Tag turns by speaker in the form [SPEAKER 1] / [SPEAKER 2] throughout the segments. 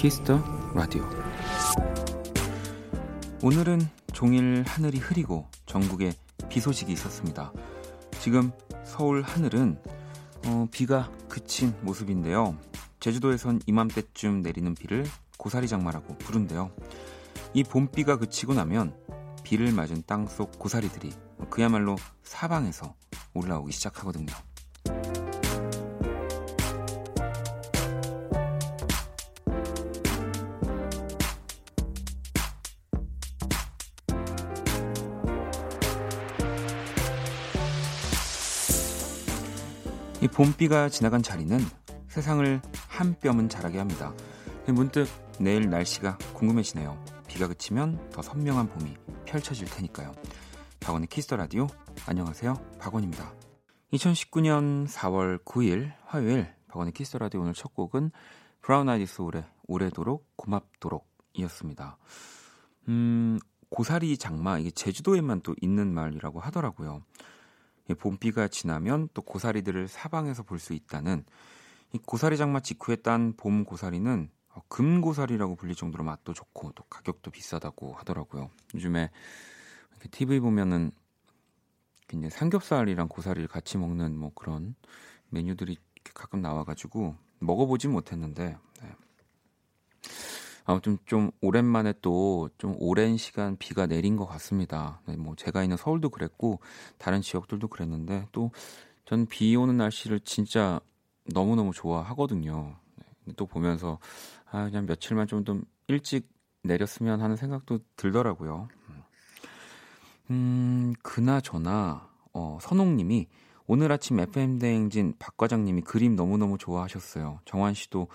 [SPEAKER 1] Kiss the Radio 오늘은 종일 하늘이 흐리고 전국에 비 소식이 있었습니다. 지금 서울 하늘은 어, 비가 그친 모습인데요. 제주도에선 이맘때쯤 내리는 비를 고사리 장마라고 부른대요. 이 봄비가 그치고 나면 비를 맞은 땅속 고사리들이 그야말로 사방에서 올라오기 시작하거든요. 봄비가 지나간 자리는 세상을 한 뼘은 자라게 합니다. 문득 내일 날씨가 궁금해지네요. 비가 그치면 더 선명한 봄이 펼쳐질 테니까요. 박원의 Kiss the Radio 안녕하세요. 박원입니다. 2019년 4월 9일 화요일 박원의 Kiss the Radio 오늘 첫 곡은 브라운 아이디 소울의 오래도록 고맙도록 이었습니다. 음, 고사리 장마 이게 제주도에만 또 있는 말이라고 하더라고요. 봄비가 지나면 또 고사리들을 사방에서 볼 수 있다는 이 고사리 장마 직후에 딴 봄 고사리는 어, 금고사리라고 불릴 정도로 맛도 좋고 또 가격도 비싸다고 하더라고요. 요즘에 TV 보면은 이제 삼겹살이랑 고사리를 같이 먹는 뭐 그런 메뉴들이 가끔 나와가지고 먹어보진 못했는데 네. 아무튼 좀 오랜만에 또 좀 오랜 시간 비가 내린 것 같습니다. 네, 뭐 제가 있는 서울도 그랬고 다른 지역들도 그랬는데 또 전 비 오는 날씨를 진짜 너무 너무 좋아하거든요. 네, 또 보면서 아 그냥 며칠만 좀더 일찍 내렸으면 하는 생각도 들더라고요. 음 그나저나 어, 선홍님이 오늘 아침 FM 대행진 박 과장님이 그림 너무너무 좋아하셨어요. 정환 씨도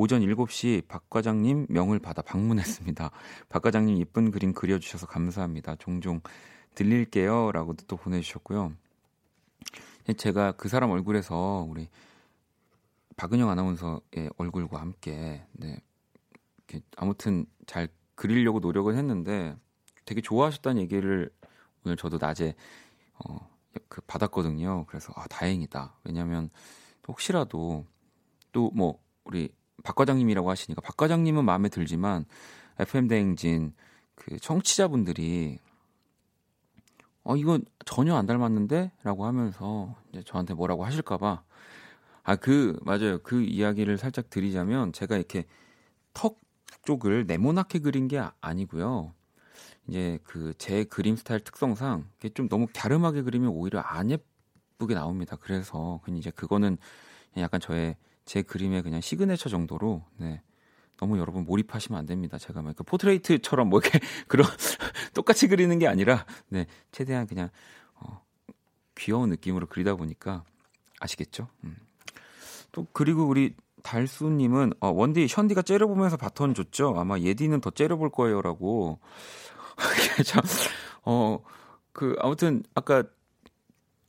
[SPEAKER 1] 오전 7시 박 과장님 명을 받아 방문했습니다. 박 과장님 예쁜 그림 그려주셔서 감사합니다. 종종 들릴게요. 라고도 또 보내주셨고요. 제가 그 사람 얼굴에서 우리 박은영 아나운서의 얼굴과 함께 네, 아무튼 잘 그리려고 노력을 했는데 되게 좋아하셨다는 얘기를 오늘 저도 낮에 어, 그 받았거든요. 그래서 아 다행이다. 왜냐하면 혹시라도 또 뭐 우리 박 과장님이라고 하시니까 박 과장님은 마음에 들지만 FM 대행진 그 청취자분들이 어 이건 전혀 안 닮았는데라고 하면서 이제 저한테 뭐라고 하실까봐. 아 그 맞아요. 그 이야기를 살짝 드리자면 제가 이렇게 턱 쪽을 네모나게 그린 게 아니고요. 이제 그 제 그림 스타일 특성상 좀 너무 갸름하게 그리면 오히려 안 예쁘게 나옵니다. 그래서 그냥 이제 그거는 약간 저의 제 그림의 그냥 시그네처 정도로 네. 너무 여러분 몰입하시면 안 됩니다. 제가 막 그 포트레이트처럼 뭐 이렇게 그런 똑같이 그리는 게 아니라 네 최대한 그냥 어, 귀여운 느낌으로 그리다 보니까 아시겠죠? 음. 또 그리고 우리 달수님은 어, 원디 션디가 째려보면서 바톤 줬죠. 아마 예디는 더 째려볼 거예요라고. 참, 어, 그 아무튼 아까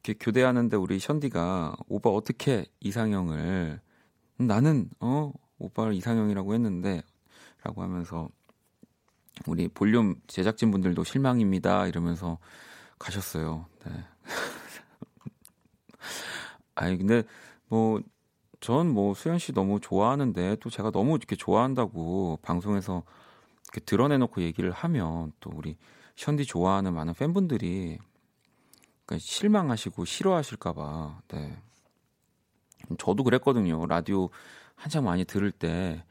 [SPEAKER 1] 이렇게 교대하는데 우리 션디가 오빠 어떻게 이상형을 나는 어 오빠를 이상형이라고 했는데 라고 하면서 우리 볼륨 제작진 분들도 실망입니다 이러면서 가셨어요. 네. 아니 근데 뭐전뭐 수현 씨 너무 좋아하는데 또 제가 너무 이렇게 좋아한다고 방송에서 이렇게 드러내놓고 얘기를 하면 또 우리 션디 좋아하는 많은 팬분들이 그러니까 실망하시고 싫어하실까봐 네. 저도 그랬거든요. 라디오 한참 많이 들을 때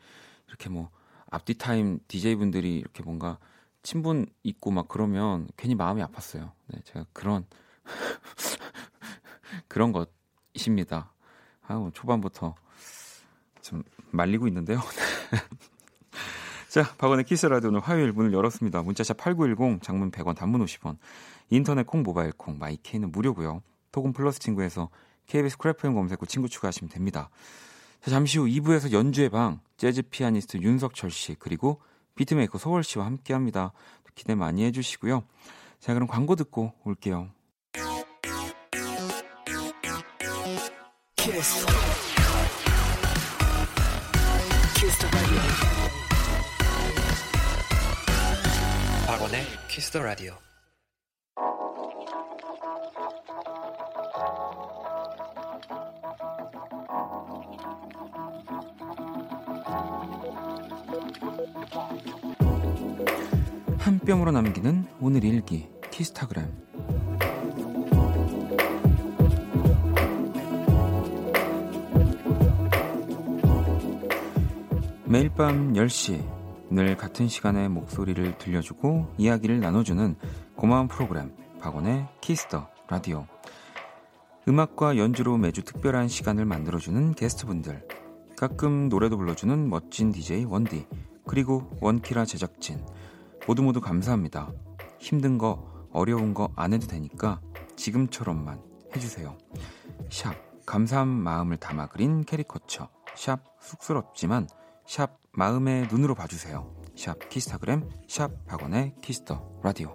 [SPEAKER 1] 이렇게 뭐 앞뒤 타임 DJ 분들이 이렇게 뭔가 친분 있고 막 그러면 괜히 마음이 아팠어요. 네, 제가 그런 그런 것이십니다. 아, 초반부터 좀 말리고 있는데요. 자, 박원의 Kiss the Radio 오늘 화요일 문을 열었습니다. 문자샵 8910, 장문 100원, 단문 50원, 인터넷 콩, 모바일 콩, my K는 무료고요. 카톡 플러스 친구에서 KBS Cool FM 검색 후 친구 추가하시면 됩니다. 자, 잠시 후 2부에서 연주의 방 재즈 피아니스트 윤석철 씨 그리고 비트메이커 소월 씨와 함께 합니다. 기대 많이 해주시고요. 자 그럼 광고 듣고 올게요. Kiss. Kiss 박원의 키스 더 라디오. 한 뼘으로 남기는 오늘 일기 키스타그램. 매일 밤 10시 늘 같은 시간에 목소리를 들려주고 이야기를 나눠주는 고마운 프로그램 박원의 Kiss the Radio. 음악과 연주로 매주 특별한 시간을 만들어주는 게스트분들. 가끔 노래도 불러주는 멋진 DJ 원디 그리고 원키라 제작진 모두 모두 감사합니다. 힘든 거 어려운 거 안 해도 되니까 지금처럼만 해주세요. 샵 감사한 마음을 담아 그린 캐리커처. 샵 쑥스럽지만 샵 마음의 눈으로 봐주세요. 샵 키스타그램 샵 박원의 Kiss the Radio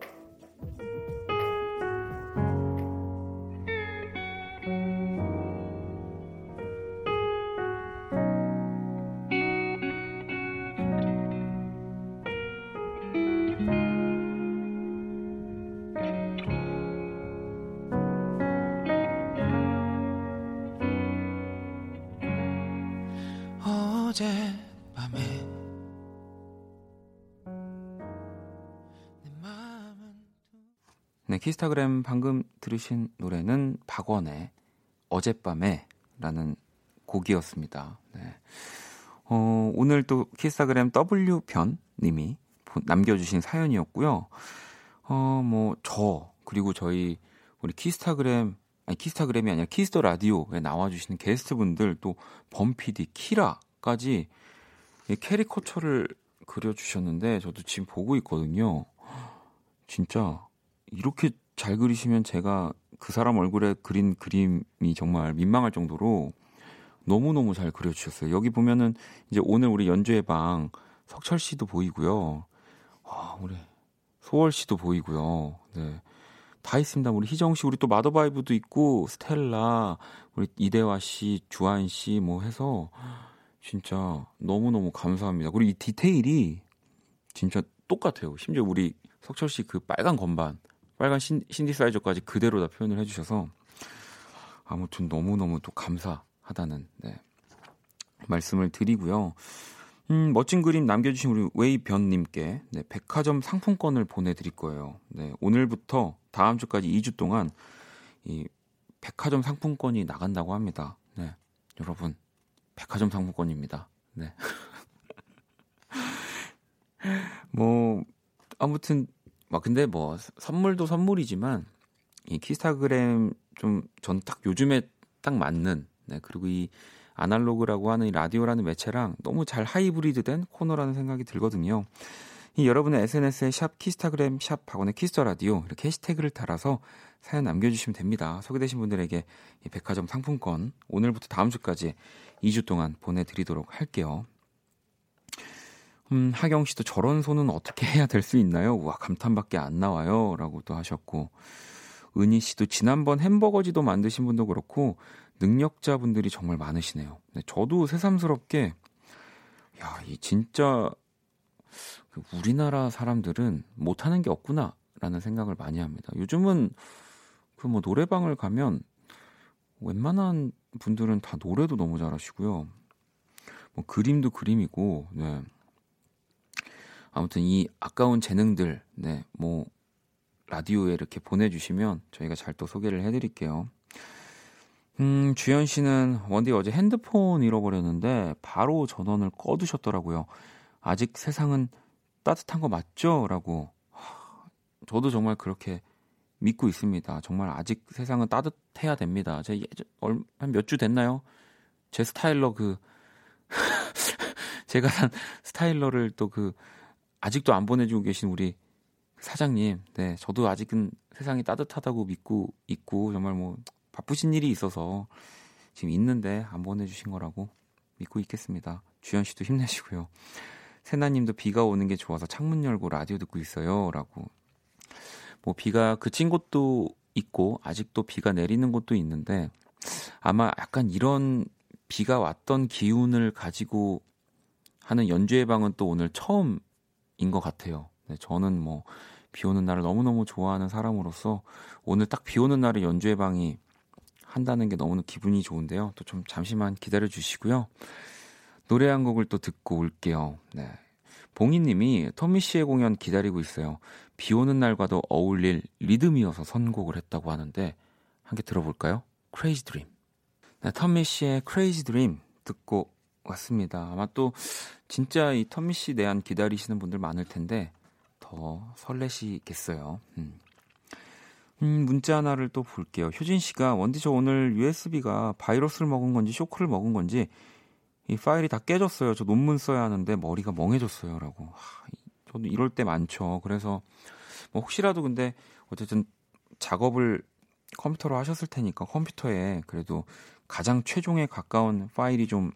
[SPEAKER 1] 네, 키스타그램 방금 들으신 노래는 박원의 어젯밤에 라는 곡이었습니다. 네. 어, 오늘 또 키스타그램 W편 님이 남겨주신 사연이었고요. 어, 뭐, 저, 그리고 저희, 우리 키스타그램, 아니, 키스타그램이 아니라 Kiss the Radio에 나와주시는 게스트분들, 또, 범피디, 키라 까지 캐리커처를 그려주셨는데, 저도 지금 보고 있거든요. 진짜, 이렇게 잘 그리시면 제가 그 사람 얼굴에 그린 그림이 정말 민망할 정도로 너무너무 잘 그려주셨어요. 여기 보면은 이제 오늘 우리 연주회 방 석철 씨도 보이고요. 아, 우리 소월 씨도 보이고요. 네. 다 있습니다. 우리 희정 씨, 우리 또 마더바이브도 있고, 스텔라, 우리 이대화 씨, 주한 씨, 뭐 해서, 진짜 너무너무 감사합니다. 그리고 이 디테일이 진짜 똑같아요. 심지어 우리 석철 씨 그 빨간 건반, 빨간 신, 신디사이저까지 그대로 다 표현을 해주셔서 아무튼 너무너무 또 감사하다는 네, 말씀을 드리고요. 음, 멋진 그림 남겨주신 우리 웨이변님께 네, 백화점 상품권을 보내드릴 거예요. 네, 오늘부터 다음 주까지 2주 동안 이 백화점 상품권이 나간다고 합니다. 네, 여러분 백화점 상품권입니다. 네. 뭐 아무튼 뭐 근데 뭐 선물도 선물이지만 이 키스타그램 좀 전 딱 요즘에 딱 맞는 네 그리고 이 아날로그라고 하는 이 라디오라는 매체랑 너무 잘 하이브리드된 코너라는 생각이 들거든요. 이 여러분의 SNS에 샵 키스타그램 샵 박원의 Kiss the Radio 이렇게 해시태그를 달아서 사연 남겨주시면 됩니다. 소개되신 분들에게 이 백화점 상품권 오늘부터 다음 주까지 2주 동안 보내드리도록 할게요. 음, 하경 씨도 저런 손은 어떻게 해야 될 수 있나요? 와, 감탄밖에 안 나와요. 라고 또 하셨고. 은희 씨도 지난번 햄버거지도 만드신 분도 그렇고, 능력자분들이 정말 많으시네요. 네, 저도 새삼스럽게, 야, 이 진짜, 그 우리나라 사람들은 못하는 게 없구나. 라는 생각을 많이 합니다. 요즘은 그 뭐 노래방을 가면 웬만한 분들은 다 노래도 너무 잘하시고요. 뭐 그림도 그림이고, 네. 아무튼 이 아까운 재능들, 네, 뭐, 라디오에 이렇게 보내주시면 저희가 잘 또 소개를 해드릴게요. 음, 주현 씨는 원디 어제 핸드폰 잃어버렸는데 바로 전원을 꺼두셨더라고요. 아직 세상은 따뜻한 거 맞죠? 라고. 저도 정말 그렇게 믿고 있습니다. 정말 아직 세상은 따뜻해야 됩니다. 제 예전, 한몇 주 됐나요? 제 스타일러 그, 제가 산 스타일러를 또 그 아직도 안 보내주고 계신 우리 사장님, 네, 저도 아직은 세상이 따뜻하다고 믿고 있고 정말 뭐 바쁘신 일이 있어서 지금 있는데 안 보내주신 거라고 믿고 있겠습니다. 주현 씨도 힘내시고요. 세나님도 비가 오는 게 좋아서 창문 열고 라디오 듣고 있어요라고. 뭐 비가 그친 곳도 있고 아직도 비가 내리는 곳도 있는데 아마 약간 이런 비가 왔던 기운을 가지고 하는 연주회 방은 또 오늘 처음 인 것 같아요. 네, 저는 뭐, 비 오는 날을 너무너무 좋아하는 사람으로서 오늘 딱 비 오는 날에 연주회 방이 한다는 게 너무나 기분이 좋은데요. 또 좀 잠시만 기다려 주시고요. 노래 한 곡을 또 듣고 올게요. 네. 봉희 님이 터미 씨의 공연 기다리고 있어요. 비 오는 날과도 어울릴 리듬이어서 선곡을 했다고 하는데 한개 들어볼까요? Crazy Dream. 네, 터미 씨의 Crazy Dream 듣고 왔습니다. 아마 또 진짜 이 터미 씨 내한 기다리시는 분들 많을 텐데 더 설레시겠어요. 음. 음, 문자 하나를 또 볼게요. 효진 씨가 원디 저 오늘 USB가 바이러스를 먹은 건지 쇼크를 먹은 건지 이 파일이 다 깨졌어요. 저 논문 써야 하는데 머리가 멍해졌어요라고. 하, 저도 이럴 때 많죠. 그래서 뭐 혹시라도 근데 어쨌든 작업을 컴퓨터로 하셨을 테니까 컴퓨터에 그래도 가장 최종에 가까운 파일이 좀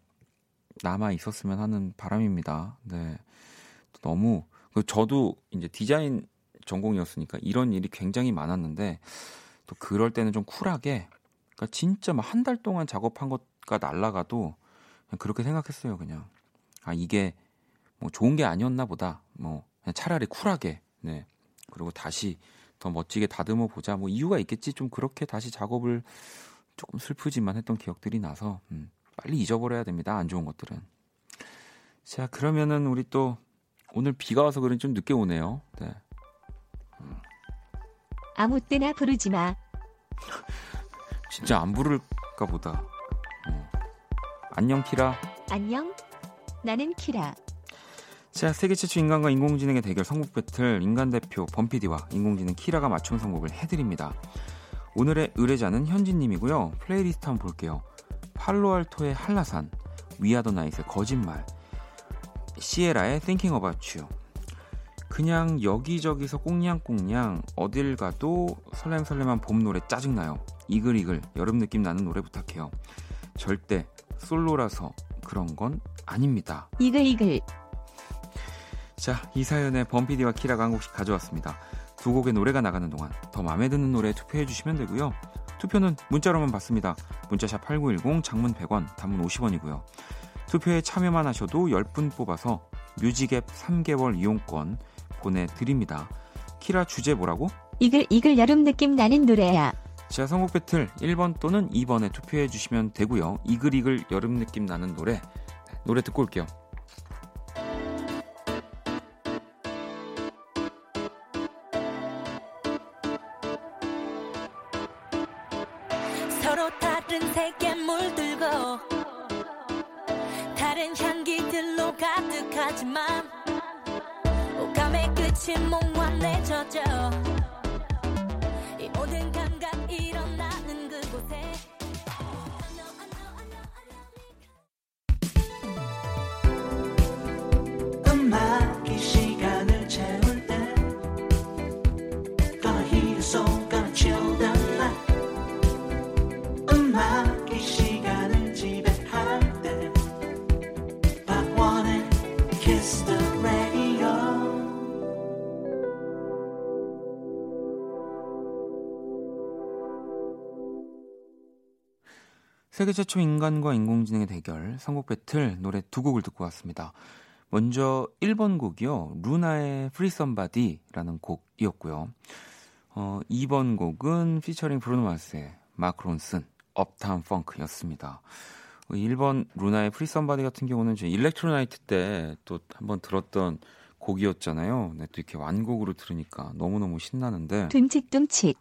[SPEAKER 1] 남아 있었으면 하는 바람입니다. 네. 너무 그 저도 이제 디자인 전공이었으니까 이런 일이 굉장히 많았는데 또 그럴 때는 좀 쿨하게 그러니까 진짜 막 한 달 동안 작업한 것가 날라가도 그렇게 생각했어요. 그냥 아 이게 뭐 좋은 게 아니었나 보다. 뭐 차라리 쿨하게 네 그리고 다시 더 멋지게 다듬어 보자. 뭐 이유가 있겠지. 좀 그렇게 다시 작업을 조금 슬프지만 했던 기억들이 나서 음, 빨리 잊어버려야 됩니다. 안 좋은 것들은. 자 그러면은 우리 또 오늘 비가 와서 그런지 좀 늦게 오네요. 네.
[SPEAKER 2] 아무 때나 부르지 마.
[SPEAKER 1] 진짜 안 부를까 보다. 어. 안녕 키라.
[SPEAKER 2] 안녕. 나는 키라.
[SPEAKER 1] 자, 세계 최초 인간과 인공지능의 대결 선곡 배틀 인간 대표 범피디와 인공지능 키라가 맞춤 선곡을 해드립니다. 오늘의 의뢰자는 현진님이고요. 플레이리스트 한번 볼게요. 팔로알토의 한라산, 위아더 나이트의 거짓말, 시에라의 Thinking About You, 그냥 여기저기서 꽁냥꽁냥 어딜 가도 설렘설렘한 봄 노래 짜증나요. 이글이글 여름 느낌 나는 노래 부탁해요. 절대 솔로라서 그런 건 아닙니다.
[SPEAKER 2] 이글이글.
[SPEAKER 1] 자, 이 사연에 범피디와 키라가 한 곡씩 가져왔습니다. 두 곡의 노래가 나가는 동안 더 마음에 드는 노래 투표해 주시면 되고요. 투표는 문자로만 받습니다. 문자샵 8910 장문 100원, 단문 50원이고요. 투표에 참여만 하셔도 10분 뽑아서 뮤직앱 3개월 이용권 보내드립니다. 키라 주제 뭐라고?
[SPEAKER 2] 이글 이글 여름 느낌 나는 노래야.
[SPEAKER 1] 자, 선곡 배틀 1번 또는 2번에 투표해 주시면 되고요. 이글 이글 여름 느낌 나는 노래 노래 듣고 올게요.
[SPEAKER 3] 서로 다른 세계 물들고 다른 향기들로 가득하지만 끝이 몽환에 젖어 이 모든 감각 일어
[SPEAKER 1] 세계 최초 인간과 인공지능의 대결 선곡 배틀 노래 두 곡을 듣고 왔습니다. 먼저 1번 곡이요. 루나의 Free Somebody라는 곡이었고요. 어, 2번 곡은 피처링 브루노 마스의 마크 론슨 Uptown Funk였습니다. 1번 루나의 Free Somebody 같은 경우는 제 electro night 때 또 한번 들었던 곡이었잖아요. 네, 또 이렇게 완곡으로 들으니까 너무너무 신나는데.
[SPEAKER 2] 둠칫둠칫.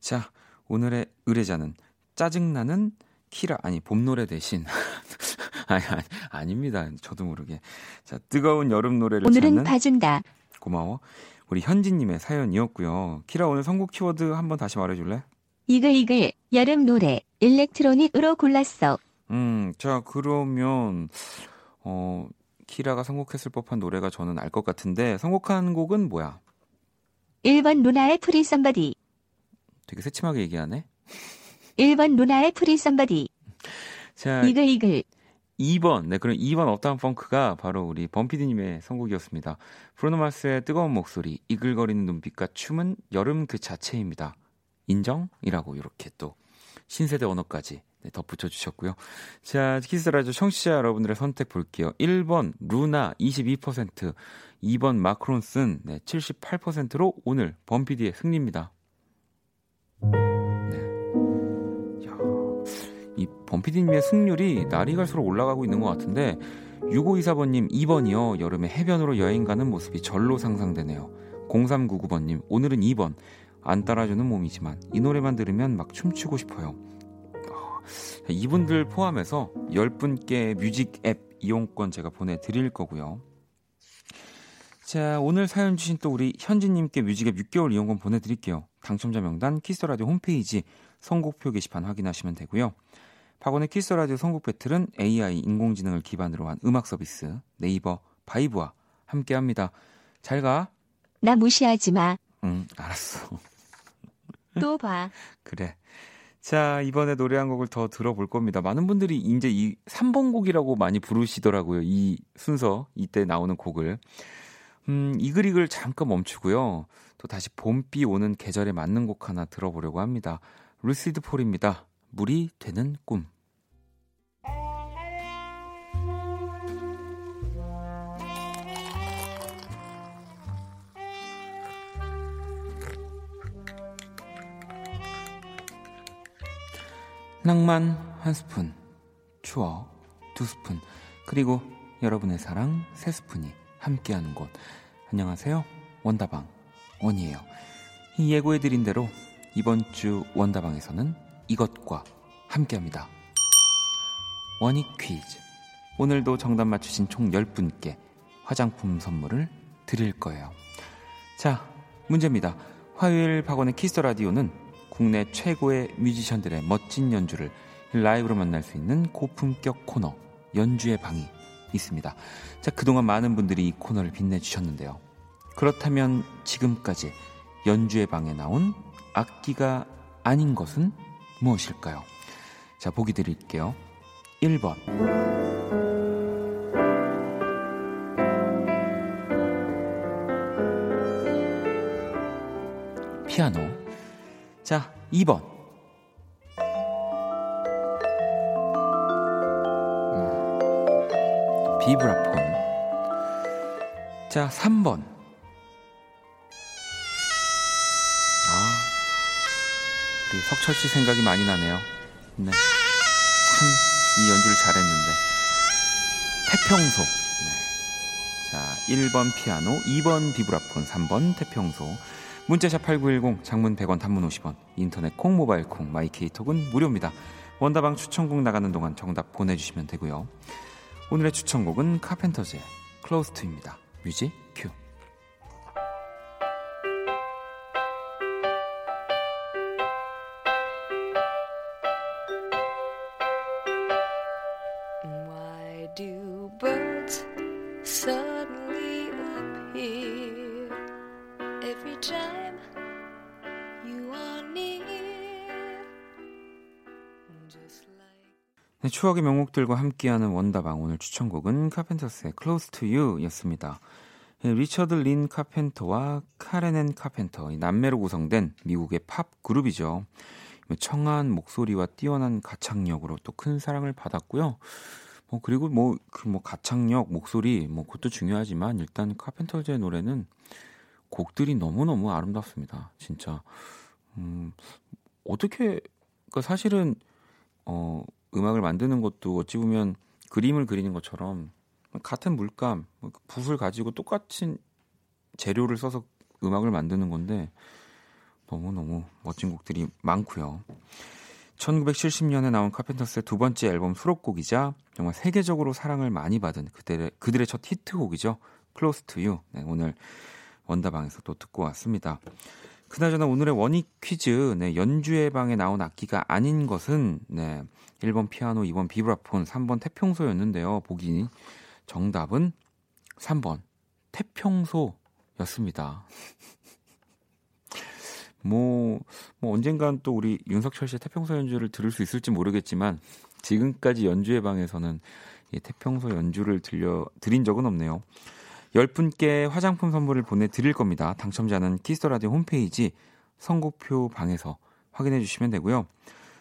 [SPEAKER 1] 자, 오늘의 의뢰자는 짜증나는 키라 아니 봄 노래 대신 아니, 아니 아닙니다. 저도 모르게 자 뜨거운 여름 노래를
[SPEAKER 2] 오늘은
[SPEAKER 1] 찾는
[SPEAKER 2] 봐준다.
[SPEAKER 1] 고마워. 우리 현진님의 사연이었고요. 키라 오늘 선곡 키워드 한번 다시 말해줄래?
[SPEAKER 2] 이글이글 여름 노래 일렉트로닉으로 골랐어.
[SPEAKER 1] 음, 자 그러면 어 키라가 선곡했을 법한 노래가 저는 알 것 같은데 선곡한 곡은 뭐야?
[SPEAKER 2] 1번 루나의 Free Somebody.
[SPEAKER 1] 되게 새침하게 얘기하네.
[SPEAKER 2] 1번 루나의 Free Somebody.
[SPEAKER 1] 자,
[SPEAKER 2] 이글 이글.
[SPEAKER 1] 2번, 네, 그럼 2번 Uptown Funk가 바로 우리 범피디님의 선곡이었습니다. 브루노 마스의 뜨거운 목소리, 이글거리는 눈빛과 춤은 여름 그 자체입니다. 인정?이라고 이렇게 또 신세대 언어까지 네, 덧붙여 주셨고요. 자, Kiss the Radio 청취자 여러분들의 선택 볼게요. 1번 루나 22%, 2번 마크론슨 네, 78%로 오늘 범피디의 승리입니다. 범피디님의 승률이 날이 갈수록 올라가고 있는 것 같은데 6524번님 2번이요. 여름에 해변으로 여행 가는 모습이 절로 상상되네요. 0399번님 오늘은 2번. 안 따라주는 몸이지만 이 노래만 들으면 막 춤추고 싶어요. 어, 이분들 포함해서 10분께 뮤직 앱 이용권 제가 보내드릴 거고요. 자, 오늘 사연 주신 또 우리 현진님께 뮤직앱 6개월 이용권 보내드릴게요. 당첨자 명단 키스라디오 홈페이지 선곡표 게시판 확인하시면 되고요. 박원의 키스 라디오 선곡 배틀은 AI 인공지능을 기반으로 한 음악 서비스 네이버 바이브와 함께합니다. 잘 가.
[SPEAKER 2] 나 무시하지 마.
[SPEAKER 1] 응, 알았어.
[SPEAKER 2] 또 봐.
[SPEAKER 1] 그래. 자, 이번에 노래 한 곡을 더 들어볼 겁니다. 많은 분들이 이제 이 3번 곡이라고 많이 부르시더라고요. 이 순서, 이때 나오는 곡을. 음, 이글이글 잠깐 멈추고요. 또 다시 봄비 오는 계절에 맞는 곡 하나 들어보려고 합니다. 루시드 폴입니다. 물이 되는 꿈. 낭만 한 스푼, 추억 두 스푼, 그리고 여러분의 사랑 세 스푼이 함께하는 곳. 안녕하세요. 원다방 원이에요. 예고해드린 대로 이번 주 원다방에서는 이것과 함께합니다. 원이 퀴즈. 오늘도 정답 맞추신 총 10분께 화장품 선물을 드릴 거예요. 자, 문제입니다. 화요일 박원의 키스 라디오는 국내 최고의 뮤지션들의 멋진 연주를 라이브로 만날 수 있는 고품격 코너 연주의 방이 있습니다. 자, 그동안 많은 분들이 이 코너를 빛내주셨는데요. 그렇다면 지금까지 연주의 방에 나온 악기가 아닌 것은 무엇일까요? 자, 보기 드릴게요. 1번. 2번. 음, 비브라폰. 자, 3번. 아, 우리 석철 씨 생각이 많이 나네요. 네. 참, 이 연주를 잘했는데. 태평소. 네. 자, 1번 피아노, 2번 비브라폰, 3번 태평소. 문자샵 8910, 장문 100원, 단문 50원, 인터넷 콩, 모바일 콩, 마이케이톡은 무료입니다. 원다방 추천곡 나가는 동안 정답 보내주시면 되고요. 오늘의 추천곡은 카펜터즈의 to입니다. 뮤직 추억의 명곡들과 함께하는 원다방 오늘 추천곡은 카펜터스의 Close to You였습니다. 예, 리처드 린 카펜터와 앤 카펜터 이 남매로 구성된 미국의 팝 그룹이죠. 청아한 목소리와 뛰어난 가창력으로 또 큰 사랑을 받았고요. 뭐 그리고 뭐그 뭐 가창력, 목소리 뭐 그것도 중요하지만 일단 카펜터즈의 노래는 곡들이 너무 너무 아름답습니다. 진짜 음, 어떻게 그 사실은 어 음악을 만드는 것도 어찌 보면 그림을 그리는 것처럼 같은 물감, 뭐 붓을 가지고 똑같은 재료를 써서 음악을 만드는 건데 너무너무 멋진 곡들이 많고요. 1970년에 나온 카펜터스의 두 번째 앨범 수록곡이자 정말 세계적으로 사랑을 많이 받은 그들의, 그들의 첫 히트곡이죠. Close to You. 네, 오늘 원다방에서 또 듣고 왔습니다. 그나저나 오늘의 원익 퀴즈, 네, 연주의 방에 나온 악기가 아닌 것은, 네, 1번 피아노, 2번 비브라폰, 3번 태평소였는데요. 보기 정답은 3번 태평소였습니다. 뭐, 뭐 언젠간 또 우리 윤석철 씨의 태평소 연주를 들을 수 있을지 모르겠지만 지금까지 연주의 방에서는 이 태평소 연주를 들려 드린 적은 없네요. 10분께 화장품 선물을 보내드릴 겁니다. 당첨자는 키스터라디오 홈페이지 선곡표 방에서 확인해 주시면 되고요.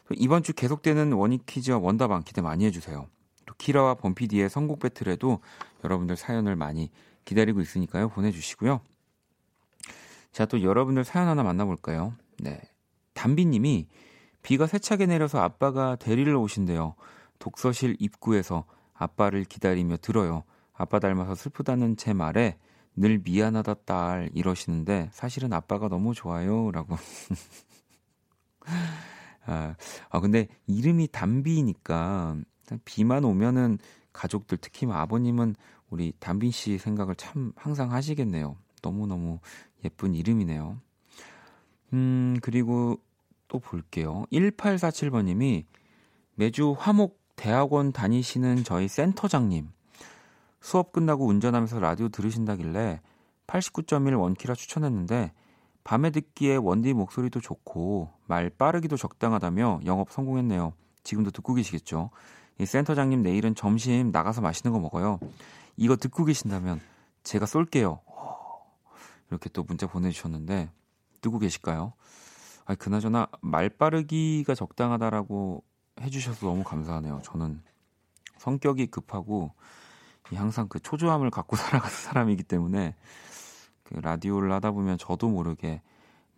[SPEAKER 1] 또 이번 주 계속되는 원익 퀴즈와 원다방 기대 많이 해주세요. 또 키라와 범피디의 선곡 배틀에도 여러분들 사연을 많이 기다리고 있으니까요. 보내주시고요. 자, 또 여러분들 사연 하나 만나볼까요? 네. 담비님이 비가 세차게 내려서 아빠가 데리러 오신대요. 독서실 입구에서 아빠를 기다리며 들어요. 아빠 닮아서 슬프다는 제 말에 늘 미안하다 딸 이러시는데 사실은 아빠가 너무 좋아요라고. 아, 아 근데 이름이 담비니까 비만 오면은 가족들 특히 아버님은 우리 담빈 씨 생각을 참 항상 하시겠네요. 너무너무 예쁜 이름이네요. 음, 그리고 또 볼게요. 1847번님이 매주 화목 대학원 다니시는 저희 센터장님. 수업 끝나고 운전하면서 라디오 들으신다길래 89.1 원키라 추천했는데 밤에 듣기에 원디 목소리도 좋고 말 빠르기도 적당하다며 영업 성공했네요. 지금도 듣고 계시겠죠? 이 센터장님 내일은 점심 나가서 맛있는 거 먹어요. 이거 듣고 계신다면 제가 쏠게요. 이렇게 또 문자 보내주셨는데 듣고 계실까요? 아 그나저나 말 빠르기가 적당하다라고 해주셔서 너무 감사하네요. 저는 성격이 급하고 항상 그 초조함을 갖고 살아가는 사람이기 때문에 그 라디오를 하다 보면 저도 모르게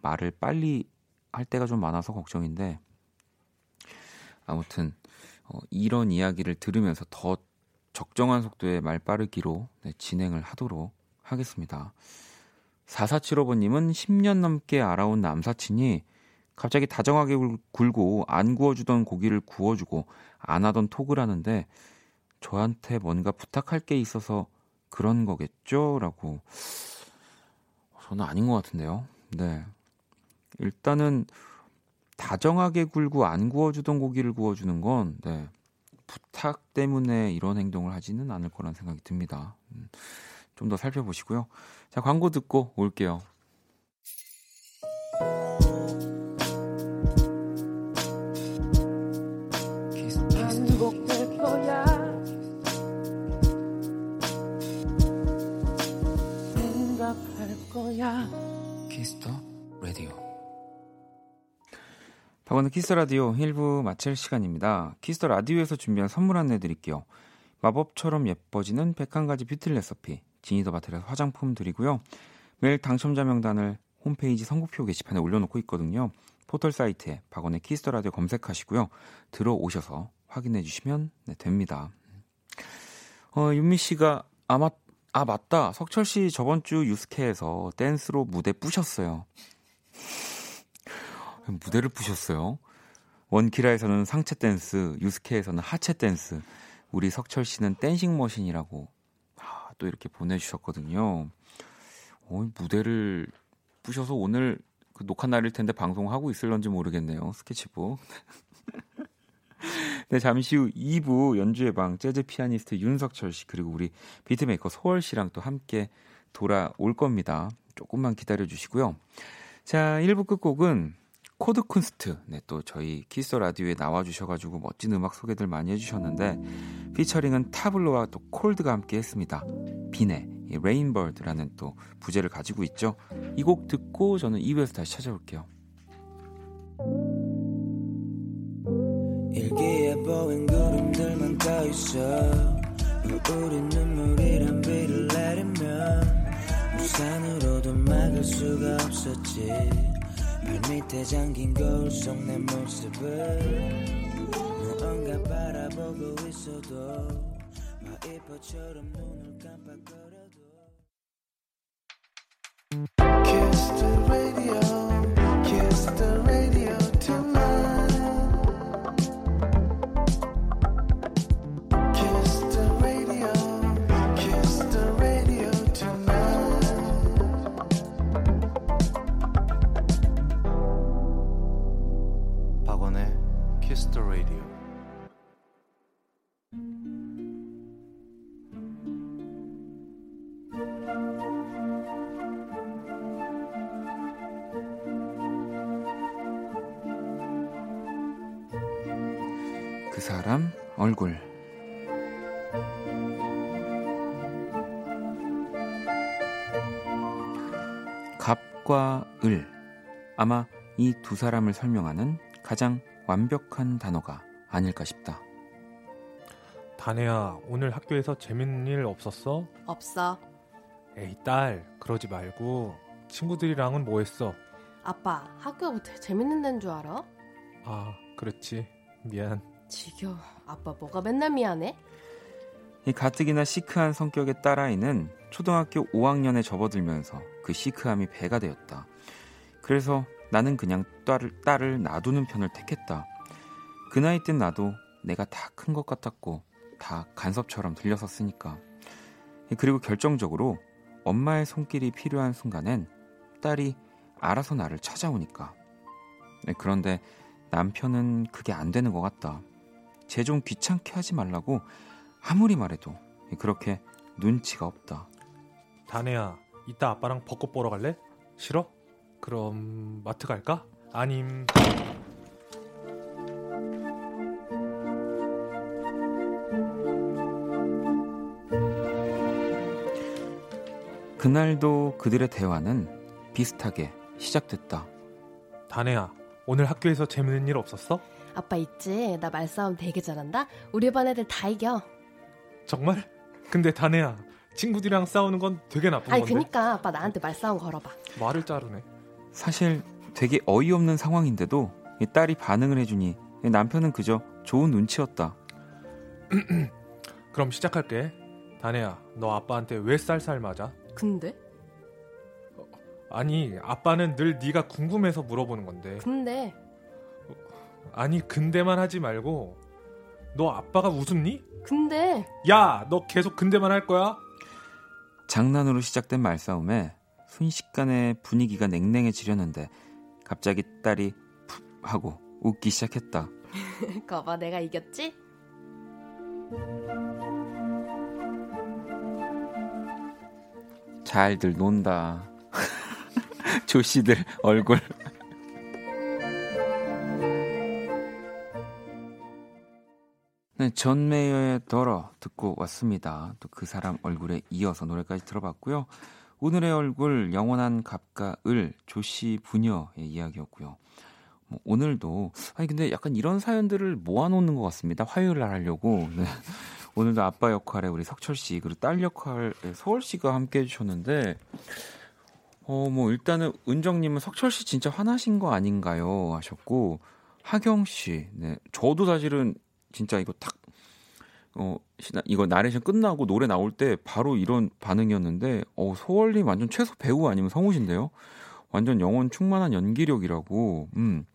[SPEAKER 1] 말을 빨리 할 때가 좀 많아서 걱정인데 아무튼 어, 이런 이야기를 들으면서 더 적정한 속도의 말 빠르기로 네, 진행을 하도록 하겠습니다. 4475번님은 10년 넘게 알아온 남사친이 갑자기 다정하게 굴고 안 구워주던 고기를 구워주고 안 하던 톡을 하는데 저한테 뭔가 부탁할 게 있어서 그런 거겠죠? 라고 저는 아닌 것 같은데요. 네. 일단은 다정하게 굴고 안 구워주던 고기를 구워주는 건 네. 부탁 때문에 이런 행동을 하지는 않을 거란 생각이 듭니다. 음, 좀더 살펴보시고요. 자, 광고 듣고 올게요.
[SPEAKER 4] 원의
[SPEAKER 1] 키스 더 라디오. 박원의 키스 라디오 1부 마칠 시간입니다. 키스 더 라디오에서 준비한 선물 안내 드릴게요. 마법처럼 예뻐지는 101가지 뷰티 레시피 지니더바틀에서 화장품 드리고요. 매일 당첨자 명단을 홈페이지 선곡표 게시판에 올려놓고 있거든요. 포털 사이트에 박원의 키스 더 라디오 검색하시고요. 들어오셔서 확인해 주시면 네, 됩니다. 어, 윤미 씨가 아마 아 맞다 석철 씨 저번 주 유스케에서 댄스로 무대 뿌셨어요. 무대를 뿌셨어요. 원키라에서는 상체 댄스, 유스케에서는 하체 댄스. 우리 석철 씨는 댄싱 머신이라고 아, 또 이렇게 보내주셨거든요. 어, 무대를 뿌셔서 오늘 그 녹화 날일 텐데 방송하고 있을런지 모르겠네요. 스케치북. 네, 잠시 후 2부 연주의 방 재즈 피아니스트 윤석철 씨 그리고 우리 비트메이커 소월 씨랑 또 함께 돌아올 겁니다. 조금만 기다려 주시고요. 자, 1부 끝곡은 코드 쿤스트. 네, 또 저희 키스 라디오에 나와 주셔 가지고 멋진 음악 소개들 많이 해 주셨는데 피처링은 타블로와 또 콜드가 함께 했습니다. 비네 이 Rain Bird라는 또 부제를 가지고 있죠. 이 곡 듣고 저는 2부에서 다시 찾아올게요.
[SPEAKER 5] 일기예보엔 구름들만 떠있어. 우리 눈물이란 비를 내리면 우산으로도 막을 수가 없었지. 발밑에 잠긴 거울 속 내 모습을 무언가 바라보고 있어도 와이퍼처럼 눈을 깜빡거려
[SPEAKER 1] 아마 이 두 사람을 설명하는 가장 완벽한 단어가 아닐까 싶다.
[SPEAKER 6] 다네야, 오늘 학교에서 재밌는 일 없었어?
[SPEAKER 7] 없어.
[SPEAKER 6] 에이, 딸, 그러지 말고 친구들이랑은 뭐 했어?
[SPEAKER 7] 아빠, 학교가 되- 재밌는 데인 줄 알아?
[SPEAKER 6] 아, 그렇지. 미안.
[SPEAKER 7] 지겨워. 아빠 뭐가 맨날 미안해?
[SPEAKER 1] 이 가뜩이나 시크한 성격의 딸아이는 초등학교 5학년에 접어들면서 그 시크함이 배가 되었다. 그래서 나는 그냥 딸을, 딸을 놔두는 편을 택했다. 그 나이 땐 나도 내가 다 큰 것 같았고 다 간섭처럼 들렸었으니까. 그리고 결정적으로 엄마의 손길이 필요한 순간엔 딸이 알아서 나를 찾아오니까. 네, 그런데 남편은 그게 안 되는 것 같다. 쟤 좀 귀찮게 하지 말라고 아무리 말해도 그렇게 눈치가 없다.
[SPEAKER 6] 다네야, 이따 아빠랑 벚꽃 보러 갈래? 싫어? 그럼 마트 갈까? 아님
[SPEAKER 1] 그날도 그들의 대화는 비슷하게 시작됐다.
[SPEAKER 6] 다네야, 오늘 학교에서 재밌는 일 없었어?
[SPEAKER 7] 아빠 있지? 나 말싸움 되게 잘한다? 우리 반 애들 다 이겨.
[SPEAKER 6] 정말? 근데 다네야, 친구들이랑 싸우는 건 되게 나쁜
[SPEAKER 7] 아니,
[SPEAKER 6] 건데.
[SPEAKER 7] 그니까 아빠 나한테 말싸움 걸어봐.
[SPEAKER 6] 말을 자르네.
[SPEAKER 1] 사실 되게 어이없는 상황인데도 이 딸이 반응을 해주니 이 남편은 그저 좋은 눈치였다.
[SPEAKER 6] 그럼 시작할게. 다네야, 너 아빠한테 왜 쌀쌀 맞아?
[SPEAKER 7] 근데?
[SPEAKER 6] 아니, 아빠는 늘 네가 궁금해서 물어보는 건데.
[SPEAKER 7] 근데
[SPEAKER 6] 아니, 근데만 하지 말고 너 아빠가 웃었니?
[SPEAKER 7] 근데
[SPEAKER 6] 야, 너 계속 근데만 할 거야?
[SPEAKER 1] 장난으로 시작된 말싸움에 순식간에 분위기가 냉랭해지려는데 갑자기 딸이 푹 하고 웃기 시작했다.
[SPEAKER 7] 거봐 내가 이겼지?
[SPEAKER 1] 잘들 논다. 조씨들 얼굴. 네, 존 메이어의 Daughters 듣고 왔습니다. 또 그 사람 얼굴에 이어서 노래까지 들어봤고요. 오늘의 얼굴 영원한 갑과 을 조씨 부녀의 이야기였고요. 뭐 오늘도 아니 근데 약간 이런 사연들을 모아놓는 것 같습니다. 화요일 날 하려고. 네. 오늘도 아빠 역할에 우리 석철 씨 그리고 딸 역할에 소월 씨가 함께 해주셨는데 어 뭐 일단은 은정님은 석철 씨 진짜 화나신 거 아닌가요 하셨고 하경 씨, 네 저도 사실은 진짜 이거 탁 어, 이거 나레이션 끝나고 노래 나올 때 바로 이런 반응이었는데, 어, 소월님 완전 최소 배우 아니면 성우신데요? 완전 영혼 충만한 연기력이라고, 음.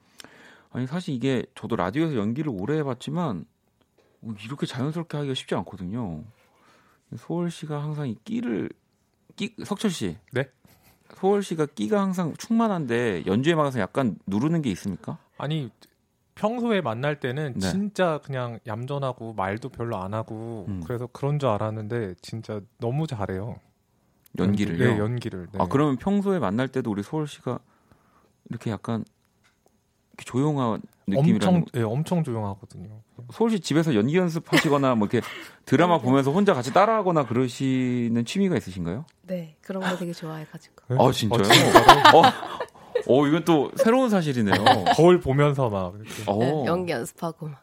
[SPEAKER 1] 아니, 사실 이게 저도 라디오에서 연기를 오래 해봤지만, 어, 이렇게 자연스럽게 하기가 쉽지 않거든요. 소월 씨가 항상 이 끼를, 끼, 석철 씨.
[SPEAKER 6] 네?
[SPEAKER 1] 소월 씨가 끼가 항상 충만한데, 연주에 막아서 약간 누르는 게 있습니까?
[SPEAKER 6] 아니, 평소에 만날 때는
[SPEAKER 1] 네.
[SPEAKER 6] 진짜 그냥 얌전하고 말도 별로 안 하고
[SPEAKER 1] 음.
[SPEAKER 6] 그래서 그런 줄 알았는데 진짜 너무 잘해요.
[SPEAKER 1] 연기를요?
[SPEAKER 6] 네, 연기를. 네.
[SPEAKER 1] 아 그러면 평소에 만날 때도 우리 소월 씨가 이렇게 약간 이렇게 조용한 느낌이라는
[SPEAKER 6] 엄청 예, 엄청 조용하거든요.
[SPEAKER 1] 소월 씨 집에서 연기 연습하시거나 뭐 이렇게 드라마 보면서 혼자 같이 따라하거나 그러시는 취미가 있으신가요?
[SPEAKER 7] 네 그런 거 되게 좋아해 가지고
[SPEAKER 6] 네?
[SPEAKER 1] 아 진짜요?
[SPEAKER 6] 진짜로?
[SPEAKER 1] 어, 어 이건 또 새로운 사실이네요.
[SPEAKER 6] 거울 보면서 막 이렇게.
[SPEAKER 1] 어,
[SPEAKER 7] 네, 연기 연습하고 막.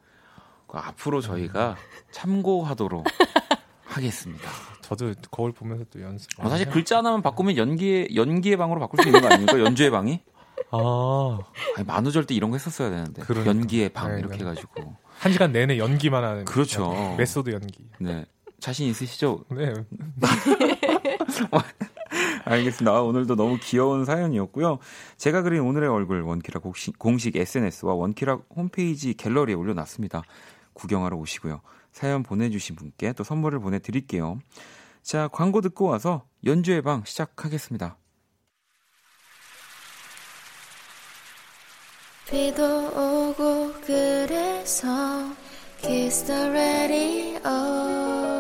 [SPEAKER 1] 그 앞으로 저희가 참고하도록 하겠습니다.
[SPEAKER 6] 저도 거울 보면서 또 연습.
[SPEAKER 1] 어, 사실 글자 하나만 바꾸면 연기의 연기의 방으로 바꿀 수 있는 거 아닙니까? 연주의 방이?
[SPEAKER 6] 아,
[SPEAKER 1] 아니, 만우절 때 이런 거 했었어야 되는데
[SPEAKER 6] 그러니까.
[SPEAKER 1] 연기의 방
[SPEAKER 6] 네,
[SPEAKER 1] 이렇게
[SPEAKER 6] 네.
[SPEAKER 1] 해가지고
[SPEAKER 6] 한 시간 내내 연기만 하는.
[SPEAKER 1] 그렇죠.
[SPEAKER 6] 메소드 연기.
[SPEAKER 1] 네 자신 있으시죠?
[SPEAKER 6] 네.
[SPEAKER 1] 알겠습니다. 아, 오늘도 너무 귀여운 사연이었고요. 제가 그린 오늘의 얼굴 원키라 공식, SNS와 원키라 홈페이지 갤러리에 올려놨습니다. 구경하러 오시고요. 사연 보내주신 분께 또 선물을 보내드릴게요. 자 광고 듣고 와서 연주의 방 시작하겠습니다.
[SPEAKER 8] 비도 오고 그래서 Kiss the radio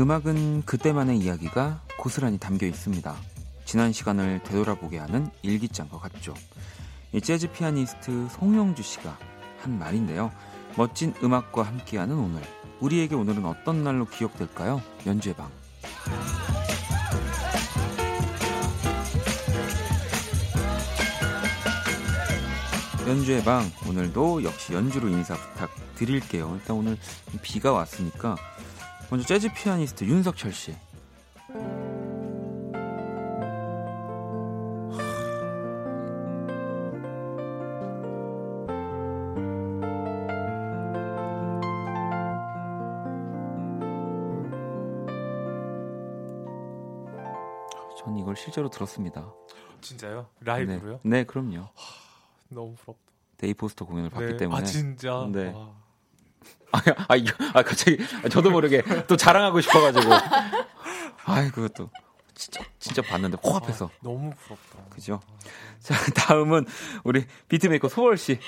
[SPEAKER 1] 음악은 그때만의 이야기가 고스란히 담겨 있습니다. 지난 시간을 되돌아보게 하는 일기장과 같죠. 이 재즈 피아니스트 송영주 씨가 한 말인데요. 멋진 음악과 함께하는 오늘. 우리에게 오늘은 어떤 날로 기억될까요? 연주의 방. 연주의 방 오늘도 역시 연주로 인사 부탁드릴게요. 일단 오늘 비가 왔으니까 먼저 재즈 피아니스트 윤석철 씨. 전 이걸 실제로 들었습니다.
[SPEAKER 6] 진짜요? 라이브로요?
[SPEAKER 1] 네, 네, 그럼요.
[SPEAKER 6] 너무 부럽다.
[SPEAKER 1] 데이비드 포스터 공연을 봤기
[SPEAKER 6] 네.
[SPEAKER 1] 때문에.
[SPEAKER 6] 아 진짜.
[SPEAKER 1] 네.
[SPEAKER 6] 와.
[SPEAKER 1] 아, 아, 이거, 아, 갑자기, 저도 모르게 또 자랑하고 싶어가지고. 아이, 그것도. 진짜, 진짜 봤는데, 코앞에서.
[SPEAKER 6] 아, 너무 부럽다.
[SPEAKER 1] 그죠? 자, 다음은 우리 비트메이커 소월 씨.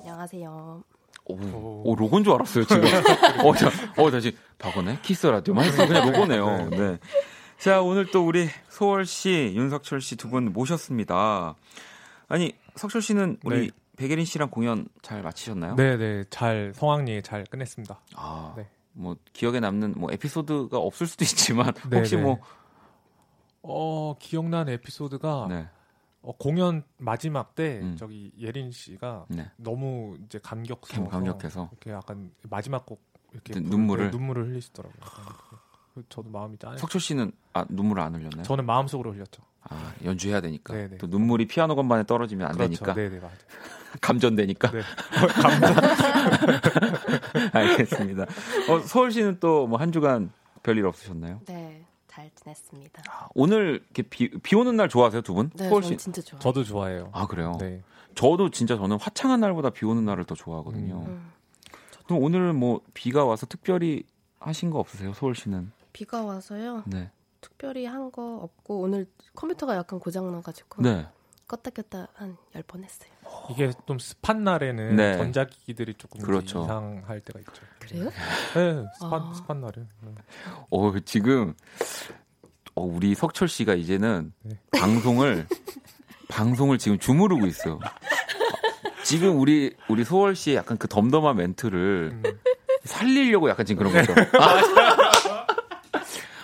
[SPEAKER 7] 안녕하세요.
[SPEAKER 1] 오, 오, 로고인 줄 알았어요, 지금. 어, 자, 어, 다시, 박원의 키스 라디오만 했어. 그냥 로고네요. 네. 자, 오늘 또 우리 소월 씨, 윤석철 씨 두 분 모셨습니다. 아니, 석철 씨는 우리
[SPEAKER 6] 네.
[SPEAKER 1] 백예린 씨랑 공연 잘 마치셨나요?
[SPEAKER 6] 네 네 잘 성황리에 잘 끝냈습니다.
[SPEAKER 1] 아,
[SPEAKER 6] 네.
[SPEAKER 1] 뭐 기억에 남는 뭐 에피소드가 없을 수도 있지만
[SPEAKER 6] 네,
[SPEAKER 1] 혹시
[SPEAKER 6] 네.
[SPEAKER 1] 뭐
[SPEAKER 6] 어 기억나는 에피소드가
[SPEAKER 1] 네.
[SPEAKER 6] 어, 공연 마지막 때
[SPEAKER 1] 음.
[SPEAKER 6] 저기 예린 씨가
[SPEAKER 1] 네.
[SPEAKER 6] 너무 이제 감격스러워서
[SPEAKER 1] 감격해서.
[SPEAKER 6] 이렇게 약간 마지막 곡 이렇게
[SPEAKER 1] 네, 눈물을?
[SPEAKER 6] 때 눈물을 흘리시더라고요. 그- 저도 마음이 짠해.
[SPEAKER 1] 석철 씨는 아, 눈물을 안 흘렸나요?
[SPEAKER 6] 저는 마음속으로 흘렸죠.
[SPEAKER 1] 아, 연주해야 되니까.
[SPEAKER 6] 네네.
[SPEAKER 1] 또 눈물이 피아노 건반에 떨어지면 안
[SPEAKER 6] 그렇죠.
[SPEAKER 1] 되니까.
[SPEAKER 6] 네네 맞아요.
[SPEAKER 1] 감전되니까.
[SPEAKER 6] 네. 감정.
[SPEAKER 1] 알겠습니다. 어, 서울 씨는 또 뭐 한 주간 별일 없으셨나요?
[SPEAKER 7] 네, 잘 지냈습니다.
[SPEAKER 1] 오늘 이렇게 비, 비 오는 날 좋아하세요, 두 분?
[SPEAKER 7] 네,
[SPEAKER 1] 서울
[SPEAKER 7] 저는
[SPEAKER 1] 씨.
[SPEAKER 7] 진짜 좋아요.
[SPEAKER 6] 저도 좋아해요.
[SPEAKER 1] 아, 그래요?
[SPEAKER 6] 네.
[SPEAKER 1] 저도 진짜 저는 화창한 날보다 비 오는 날을 더 좋아하거든요.
[SPEAKER 7] 음.
[SPEAKER 1] 그럼 오늘 뭐 비가 와서 특별히 하신 거 없으세요, 서울 씨는?
[SPEAKER 7] 비가 와서요.
[SPEAKER 1] 네.
[SPEAKER 7] 특별히 한 거 없고 오늘 컴퓨터가 약간 고장 나가지고
[SPEAKER 1] 네.
[SPEAKER 7] 껐다 켰다 한 열 번 했어요.
[SPEAKER 6] 이게 좀 습한 날에는
[SPEAKER 1] 네.
[SPEAKER 6] 전자기기들이 조금
[SPEAKER 1] 그렇죠.
[SPEAKER 6] 이상할 때가 있죠.
[SPEAKER 7] 그래요?
[SPEAKER 6] 네, 습한,
[SPEAKER 7] 아.
[SPEAKER 6] 습한 날에. 네.
[SPEAKER 1] 어, 지금 어, 우리 석철 씨가 이제는
[SPEAKER 6] 네.
[SPEAKER 1] 방송을 방송을 지금 주무르고 있어요. 지금 우리 우리 소월 씨의 약간 그 덤덤한 멘트를
[SPEAKER 6] 음.
[SPEAKER 1] 살리려고 약간 지금 그런 거죠. 아,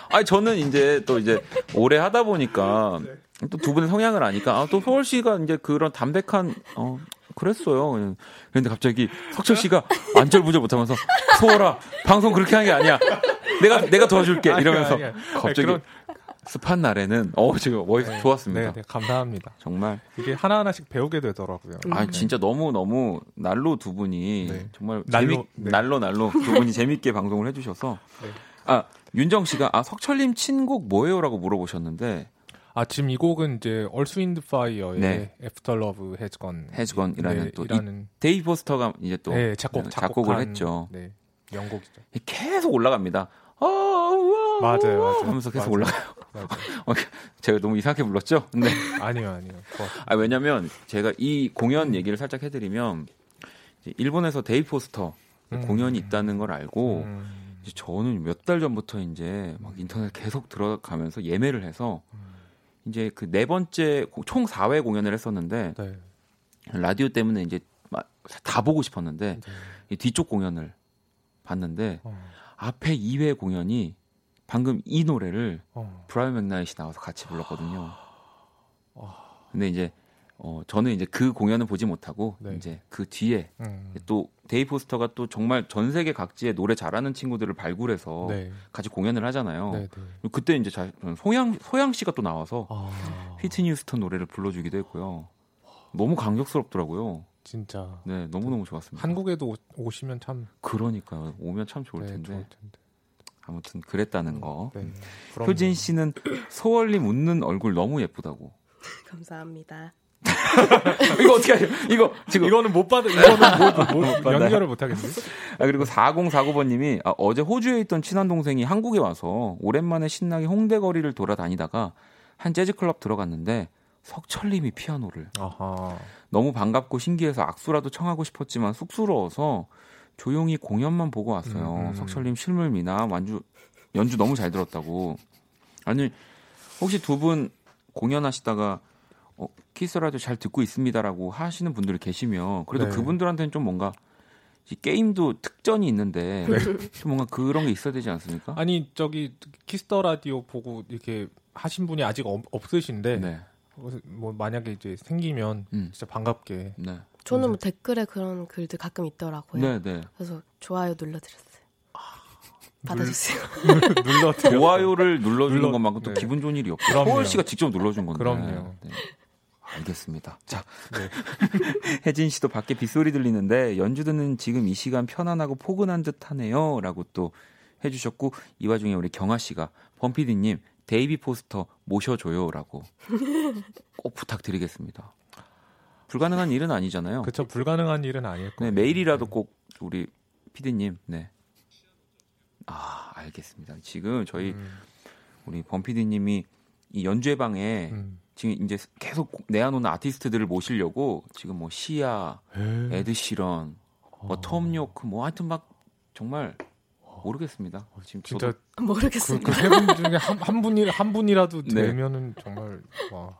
[SPEAKER 1] 아니 저는 이제 또 이제 오래 하다 보니까 또 두 분의 성향을 아니까 아, 또 소월 씨가 이제 그런 담백한 어 그랬어요. 그런데 갑자기 석철 씨가 안절부절 못하면서 소월아 방송 그렇게 하는 게 아니야. 내가 내가 도와줄게 이러면서
[SPEAKER 6] 아니야.
[SPEAKER 1] 갑자기
[SPEAKER 6] 아니, 그런-
[SPEAKER 1] 습한 날에는 어 지금 멋있
[SPEAKER 6] 네,
[SPEAKER 1] 좋았습니다.
[SPEAKER 6] 네, 네, 감사합니다.
[SPEAKER 1] 정말
[SPEAKER 6] 이게 하나 하나씩 배우게 되더라고요.
[SPEAKER 1] 아
[SPEAKER 6] 네.
[SPEAKER 1] 진짜 너무 너무 날로 두 분이
[SPEAKER 6] 네.
[SPEAKER 1] 정말
[SPEAKER 6] 날로,
[SPEAKER 1] 재미,
[SPEAKER 6] 네.
[SPEAKER 1] 날로 날로 두 분이 재밌게 방송을 해주셔서
[SPEAKER 6] 네.
[SPEAKER 1] 아 윤정 씨가 아 석철님 친곡 뭐예요라고 물어보셨는데
[SPEAKER 6] 아 지금 이 곡은 이제 얼스 윈드 파이어의
[SPEAKER 1] 네.
[SPEAKER 6] After Love Has Gone
[SPEAKER 1] Has Gone이라는 또 이-
[SPEAKER 6] 이라는
[SPEAKER 1] 데이비드 포스터가 이제 또
[SPEAKER 6] 네, 작곡
[SPEAKER 1] 작곡을 했죠.
[SPEAKER 6] 네, 명곡이죠.
[SPEAKER 1] 계속 올라갑니다. 아, 우와,
[SPEAKER 6] 맞아요, 맞아요.
[SPEAKER 1] 하면서 계속
[SPEAKER 6] 맞아요.
[SPEAKER 1] 올라가요.
[SPEAKER 6] 맞아요.
[SPEAKER 1] 어, 제가 너무 이상하게 불렀죠? 네.
[SPEAKER 6] 아니요, 아니요.
[SPEAKER 1] 아, 왜냐면 제가 이 공연 얘기를 살짝 해드리면 일본에서 데이비드 포스터
[SPEAKER 6] 음.
[SPEAKER 1] 공연이 있다는 걸 알고
[SPEAKER 6] 음,
[SPEAKER 1] 이제 저는 몇 달 전부터 이제 막 인터넷 계속 들어가면서 예매를 해서 이제 그 네 번째 고- 총 4회 공연을 했었는데
[SPEAKER 6] 네.
[SPEAKER 1] 라디오 때문에 이제 막 다 보고 싶었는데
[SPEAKER 6] 네.
[SPEAKER 1] 이 뒤쪽 공연을 봤는데
[SPEAKER 6] 어,
[SPEAKER 1] 앞에 2회 공연이 방금 이 노래를
[SPEAKER 6] 어.
[SPEAKER 1] 브라이언 맥나잇이 나와서 같이 불렀거든요.
[SPEAKER 6] 와.
[SPEAKER 1] 근데 이제 어 저는 이제 그 공연은 보지 못하고
[SPEAKER 6] 네.
[SPEAKER 1] 이제 그 뒤에
[SPEAKER 6] 음.
[SPEAKER 1] 또 데이비드 포스터가 또 정말 전 세계 각지에 노래 잘하는 친구들을 발굴해서
[SPEAKER 6] 네.
[SPEAKER 1] 같이 공연을 하잖아요.
[SPEAKER 6] 네, 네.
[SPEAKER 1] 그때 이제 자, 소양 소양 씨가 또 나와서
[SPEAKER 6] 아,
[SPEAKER 1] 휘트니 휴스턴 노래를 불러주기도 했고요. 너무 감격스럽더라고요.
[SPEAKER 6] 진짜
[SPEAKER 1] 네, 너무 너무 좋았습니다.
[SPEAKER 6] 한국에도 오- 오시면 참
[SPEAKER 1] 그러니까 오면 참 좋을
[SPEAKER 6] 네,
[SPEAKER 1] 텐데
[SPEAKER 6] 좋을 텐데.
[SPEAKER 1] 아무튼 그랬다는 거.
[SPEAKER 6] 네.
[SPEAKER 1] 효진 씨는 소월님 웃는 얼굴 너무 예쁘다고.
[SPEAKER 7] 감사합니다.
[SPEAKER 1] 이거 어떻게 하죠? 이거 지금
[SPEAKER 6] 이거는 못 받아. 이거는 못, 못,
[SPEAKER 1] 받아요?
[SPEAKER 6] 연결을 못 하겠는데.
[SPEAKER 1] 아, 그리고 4049번 님이 아, 어제 호주에 있던 친한 동생이 한국에 와서 오랜만에 신나게 홍대 거리를 돌아다니다가 한 재즈 클럽 들어갔는데 석철님이 피아노를
[SPEAKER 6] 아하.
[SPEAKER 1] 너무 반갑고 신기해서 악수라도 청하고 싶었지만 쑥스러워서 조용히 공연만 보고 왔어요.
[SPEAKER 6] 음, 음.
[SPEAKER 1] 석철님 실물 미나 완주 연주 너무 잘 들었다고. 아니 혹시 두 분 공연하시다가 어, Kiss the Radio 잘 듣고 있습니다라고 하시는 분들이 계시면 그래도
[SPEAKER 6] 네.
[SPEAKER 1] 그분들한테는 좀 뭔가 이 게임도 특전이 있는데 좀 뭔가 그런 게 있어야 되지 않습니까?
[SPEAKER 6] 아니 저기 Kiss the Radio 보고 이렇게 하신 분이 아직 없, 없으신데
[SPEAKER 1] 네.
[SPEAKER 6] 뭐 만약에 이제 생기면
[SPEAKER 1] 음.
[SPEAKER 6] 진짜 반갑게
[SPEAKER 1] 네.
[SPEAKER 7] 저는 뭐 댓글에 그런 글들 가끔 있더라고요.
[SPEAKER 1] 네, 네.
[SPEAKER 7] 그래서 좋아요 눌러드렸어요. 받아주세요.
[SPEAKER 6] 눌러
[SPEAKER 1] 좋아요를 눌러주는
[SPEAKER 6] 눌러-
[SPEAKER 1] 것만큼 또
[SPEAKER 6] 네.
[SPEAKER 1] 기분 좋은 일이 없고. 소월 씨가 직접 눌러준 건데.
[SPEAKER 6] 그럼요.
[SPEAKER 1] 네. 알겠습니다. 자,
[SPEAKER 6] 네.
[SPEAKER 1] 혜진 씨도 밖에 빗소리 들리는데 연주 듣는 지금 이 시간 편안하고 포근한 듯하네요 라고 또 해주셨고 이 와중에 우리 경아 씨가 범피디님 데이비드 포스터 모셔줘요라고 꼭 부탁드리겠습니다. 불가능한 일은 아니잖아요.
[SPEAKER 6] 그쵸 불가능한 일은 아닐
[SPEAKER 1] 네,
[SPEAKER 6] 거예요.
[SPEAKER 1] 메일이라도 꼭 우리 피디님 네. 아 알겠습니다. 지금 저희
[SPEAKER 6] 음,
[SPEAKER 1] 우리 범 피디님이 이 연주의 방에
[SPEAKER 6] 음.
[SPEAKER 1] 지금 이제 계속 내한오는 아티스트들을 모시려고 지금 뭐 시아,
[SPEAKER 6] 에이,
[SPEAKER 1] 에드 시런, 뭐
[SPEAKER 6] 어.
[SPEAKER 1] 톰 요크 뭐 하여튼 막 정말 모르겠습니다. 지금
[SPEAKER 6] 진짜
[SPEAKER 7] 모르겠어요.
[SPEAKER 6] 그세분 중에 한, 한 분이 한 분이라도
[SPEAKER 1] 네.
[SPEAKER 6] 되면은 정말 와.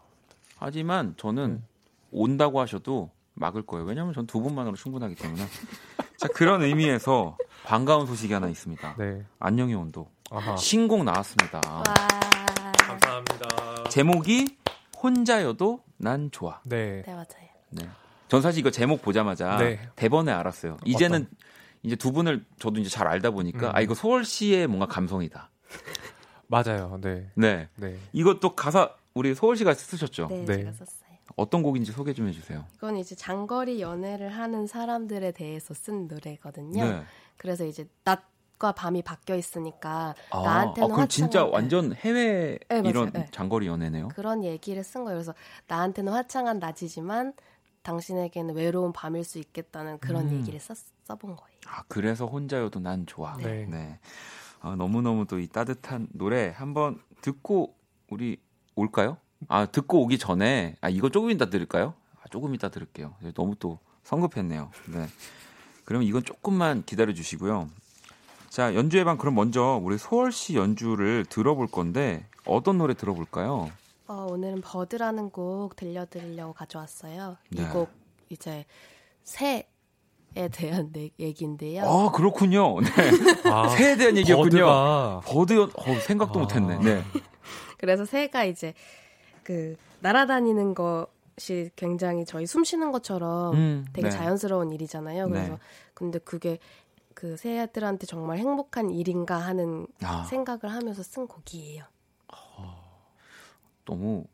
[SPEAKER 1] 하지만 저는
[SPEAKER 6] 음.
[SPEAKER 1] 온다고 하셔도 막을 거예요. 왜냐하면 전 두 분만으로 충분하기 때문에. 자 그런 의미에서 반가운 소식이 하나 있습니다.
[SPEAKER 6] 네.
[SPEAKER 1] 안녕의 온도
[SPEAKER 6] 아하.
[SPEAKER 1] 신곡 나왔습니다.
[SPEAKER 7] 와.
[SPEAKER 6] 감사합니다.
[SPEAKER 1] 제목이 혼자여도 난 좋아.
[SPEAKER 6] 네.
[SPEAKER 7] 네 맞아요.
[SPEAKER 1] 네. 전 사실 이거 제목 보자마자
[SPEAKER 6] 네.
[SPEAKER 1] 대번에 알았어요. 이제는 이제 두 분을 저도 이제 잘 알다 보니까
[SPEAKER 6] 음.
[SPEAKER 1] 아 이거 소월 씨의 뭔가 감성이다.
[SPEAKER 6] 맞아요. 네.
[SPEAKER 1] 네.
[SPEAKER 6] 네.
[SPEAKER 1] 이것도 가사 우리 소월 씨가 쓰셨죠.
[SPEAKER 7] 네,
[SPEAKER 6] 네.
[SPEAKER 7] 제가 썼어요.
[SPEAKER 1] 어떤 곡인지 소개 좀 해주세요.
[SPEAKER 7] 이건 이제 장거리 연애를 하는 사람들에 대해서 쓴 노래거든요.
[SPEAKER 1] 네.
[SPEAKER 7] 그래서 이제 낮 과 밤이 바뀌어 있으니까
[SPEAKER 1] 아,
[SPEAKER 7] 나한테는
[SPEAKER 1] 아, 그럼 진짜 완전 해외
[SPEAKER 7] 네, 맞아요.
[SPEAKER 1] 이런
[SPEAKER 7] 네.
[SPEAKER 1] 장거리 연애네요.
[SPEAKER 7] 그런 얘기를 쓴 거예요. 그래서 나한테는 화창한 낮이지만 당신에게는 외로운 밤일 수 있겠다는 그런
[SPEAKER 1] 음.
[SPEAKER 7] 얘기를 써, 써본 거예요.
[SPEAKER 1] 아 그래서 혼자여도 난 좋아.
[SPEAKER 6] 네.
[SPEAKER 1] 네. 아, 너무 너무 또 이 따뜻한 노래 한번 듣고 우리 올까요? 아 듣고 오기 전에 아 이거 조금 이따 들을까요? 아, 조금 이따 들을게요. 너무 또 성급했네요. 네. 그럼 이건 조금만 기다려 주시고요. 자 연주회 방 그럼 먼저 우리 소월 씨 연주를 들어볼 건데 어떤 노래 들어볼까요?
[SPEAKER 7] 어, 오늘은 버드라는 곡 들려드리려고 가져왔어요.
[SPEAKER 1] 네.
[SPEAKER 7] 이곡 이제 새에 대한 내- 얘기인데요.
[SPEAKER 1] 아 그렇군요. 네.
[SPEAKER 6] 아,
[SPEAKER 1] 새에 대한 얘기였군요.
[SPEAKER 6] 버드가
[SPEAKER 1] 버드 연 어, 생각도
[SPEAKER 6] 아.
[SPEAKER 1] 못했네. 네.
[SPEAKER 7] 그래서 새가 이제 그 날아다니는 것이 굉장히 저희 숨 쉬는 것처럼
[SPEAKER 1] 음,
[SPEAKER 7] 되게
[SPEAKER 1] 네.
[SPEAKER 7] 자연스러운 일이잖아요. 그래서
[SPEAKER 1] 네.
[SPEAKER 7] 근데 그게 그 새들한테 정말 행복한 일인가 하는
[SPEAKER 1] 아.
[SPEAKER 7] 생각을 하면서 쓴 곡이에요.
[SPEAKER 1] 너무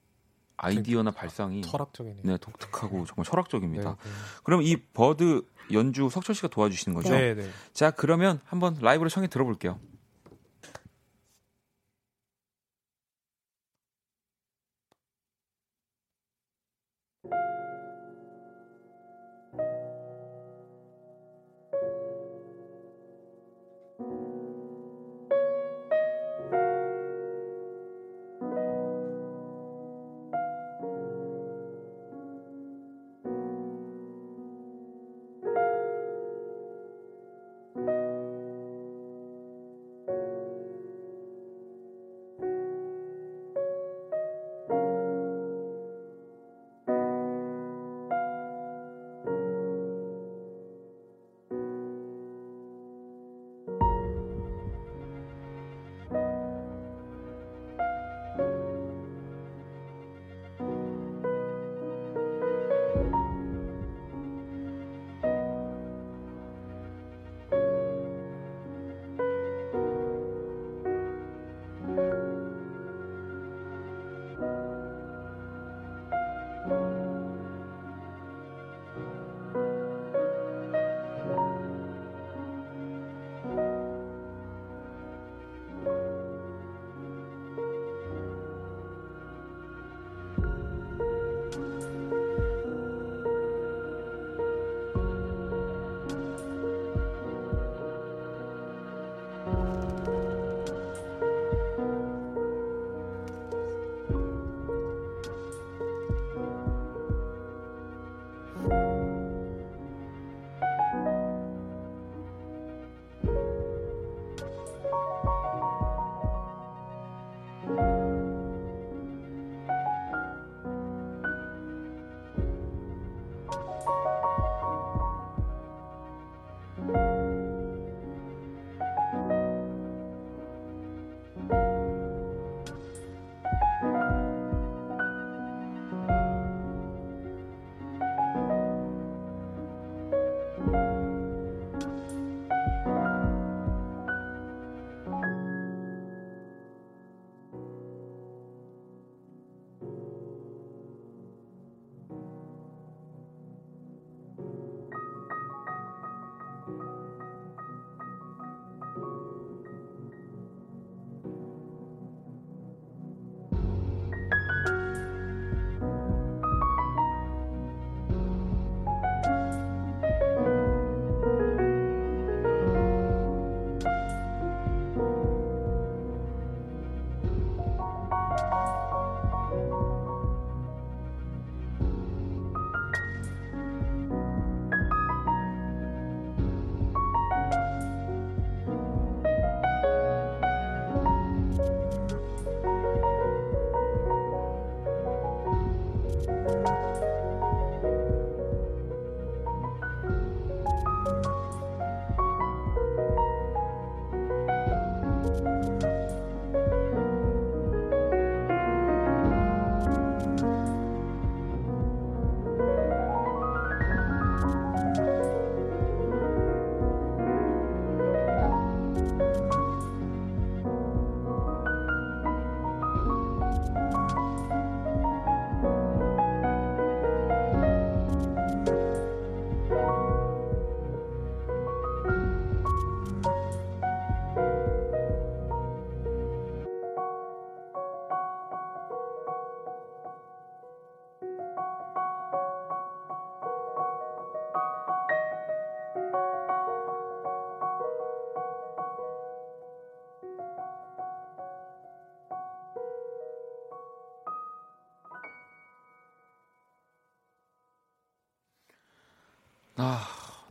[SPEAKER 1] 아이디어나 발상이
[SPEAKER 6] 철학적이네요.
[SPEAKER 1] 네, 독특하고 정말 철학적입니다.
[SPEAKER 6] 네,
[SPEAKER 1] 그럼 이 버드 연주 석철 씨가 도와주시는 거죠?
[SPEAKER 6] 네, 네.
[SPEAKER 1] 자, 그러면 한번 라이브로 청해 들어볼게요.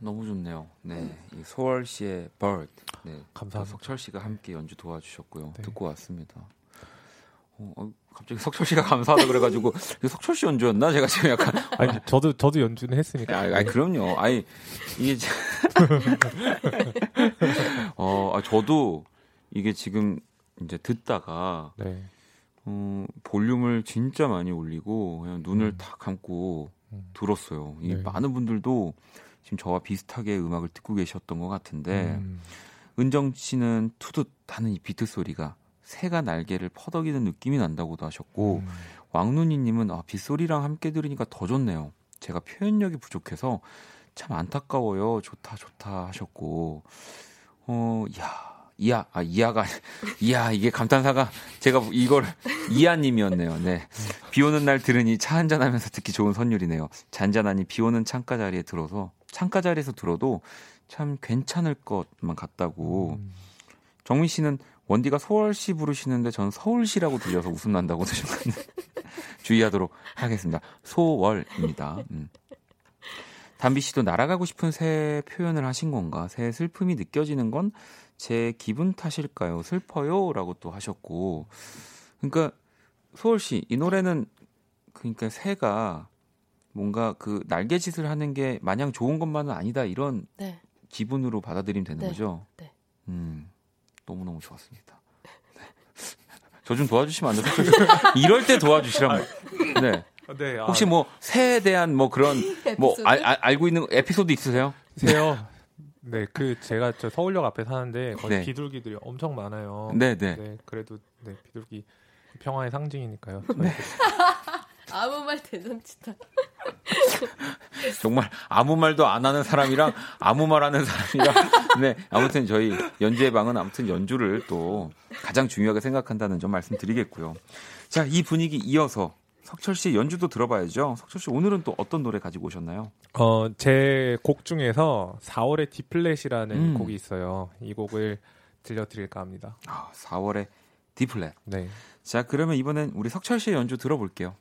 [SPEAKER 1] 너무 좋네요. 네, 이 소월 씨의 Bird. 네,
[SPEAKER 6] 감사합니다.
[SPEAKER 1] 석철 씨가 함께 연주 도와주셨고요.
[SPEAKER 6] 네.
[SPEAKER 1] 듣고 왔습니다. 어, 어, 갑자기 석철 씨가 감사하다 그래가지고 석철 씨 연주였나? 제가 지금 약간
[SPEAKER 6] 아니 저도 저도 연주는 했으니까.
[SPEAKER 1] 아, 아니, 그럼요. 아니 이게 지- 어, 아, 저도 이게 지금 이제 듣다가
[SPEAKER 6] 네.
[SPEAKER 1] 어, 볼륨을 진짜 많이 올리고 그냥 눈을
[SPEAKER 6] 음.
[SPEAKER 1] 다 감고
[SPEAKER 6] 음.
[SPEAKER 1] 들었어요. 이
[SPEAKER 6] 네.
[SPEAKER 1] 많은 분들도 지금 저와 비슷하게 음악을 듣고 계셨던 것 같은데
[SPEAKER 6] 음.
[SPEAKER 1] 은정 씨는 투듯하는 이 비트 소리가 새가 날개를 퍼덕이는 느낌이 난다고도 하셨고
[SPEAKER 6] 음.
[SPEAKER 1] 왕눈이님은 아, 빗소리랑 함께 들으니까 더 좋네요. 제가 표현력이 부족해서 참 안타까워요. 좋다 좋다 하셨고 어, 야. 이야, 아, 이야가, 이야, 이게 감탄사가, 제가 이걸, 이하님이었네요. 네. 비 오는 날 들으니 차 한잔 하면서 듣기 좋은 선율이네요. 잔잔하니 비 오는 창가 자리에 들어서, 창가 자리에서 들어도 참 괜찮을 것만 같다고.
[SPEAKER 6] 음.
[SPEAKER 1] 정민 씨는 원디가 소월시 부르시는데 전 서울시라고 들려서 웃음 난다고 하셨는데 주의하도록 하겠습니다. 소월입니다. 음. 담비 씨도 날아가고 싶은 새 표현을 하신 건가? 새 슬픔이 느껴지는 건 제 기분 탓일까요? 슬퍼요 라고 또 하셨고. 그러니까 소월 씨, 이 노래는 그러니까 새가 뭔가 그 날개짓을 하는 게 마냥 좋은 것만은 아니다 이런
[SPEAKER 7] 네.
[SPEAKER 1] 기분으로 받아들이면 되는
[SPEAKER 7] 네.
[SPEAKER 1] 거죠.
[SPEAKER 7] 네.
[SPEAKER 1] 음, 너무 너무 좋았습니다. 저 좀 도와주시면 안 돼요? 이럴 때 도와주시라면. 네.
[SPEAKER 6] 네. 아,
[SPEAKER 1] 혹시 뭐 새에 대한 뭐 그런 뭐
[SPEAKER 7] 에피소드?
[SPEAKER 1] 알, 알, 알고 있는 에피소드 있으세요?
[SPEAKER 6] 세요. 네, 그 제가 저 서울역 앞에 사는데 거기
[SPEAKER 1] 네.
[SPEAKER 6] 비둘기들이 엄청 많아요.
[SPEAKER 1] 네, 네.
[SPEAKER 6] 네, 그래도 네 비둘기 평화의 상징이니까요.
[SPEAKER 1] 네.
[SPEAKER 7] 아무 말 대잔치다.
[SPEAKER 1] 정말 아무 말도 안 하는 사람이랑 아무 말 하는 사람이랑 네 아무튼 저희 연주의 방은 아무튼 연주를 또 가장 중요하게 생각한다는 점 말씀드리겠고요. 자 이 분위기 이어서 석철 씨 연주도 들어봐야죠. 석철 씨 오늘은 또 어떤 노래 가지고 오셨나요?
[SPEAKER 6] 어, 제 곡 중에서 4월의 디플랫이라는
[SPEAKER 1] 음.
[SPEAKER 6] 곡이 있어요. 이 곡을 들려드릴까 합니다.
[SPEAKER 1] 아, 4월의 디플렛.
[SPEAKER 6] 네.
[SPEAKER 1] 자 그러면 이번엔 우리 석철 씨의 연주 들어볼게요.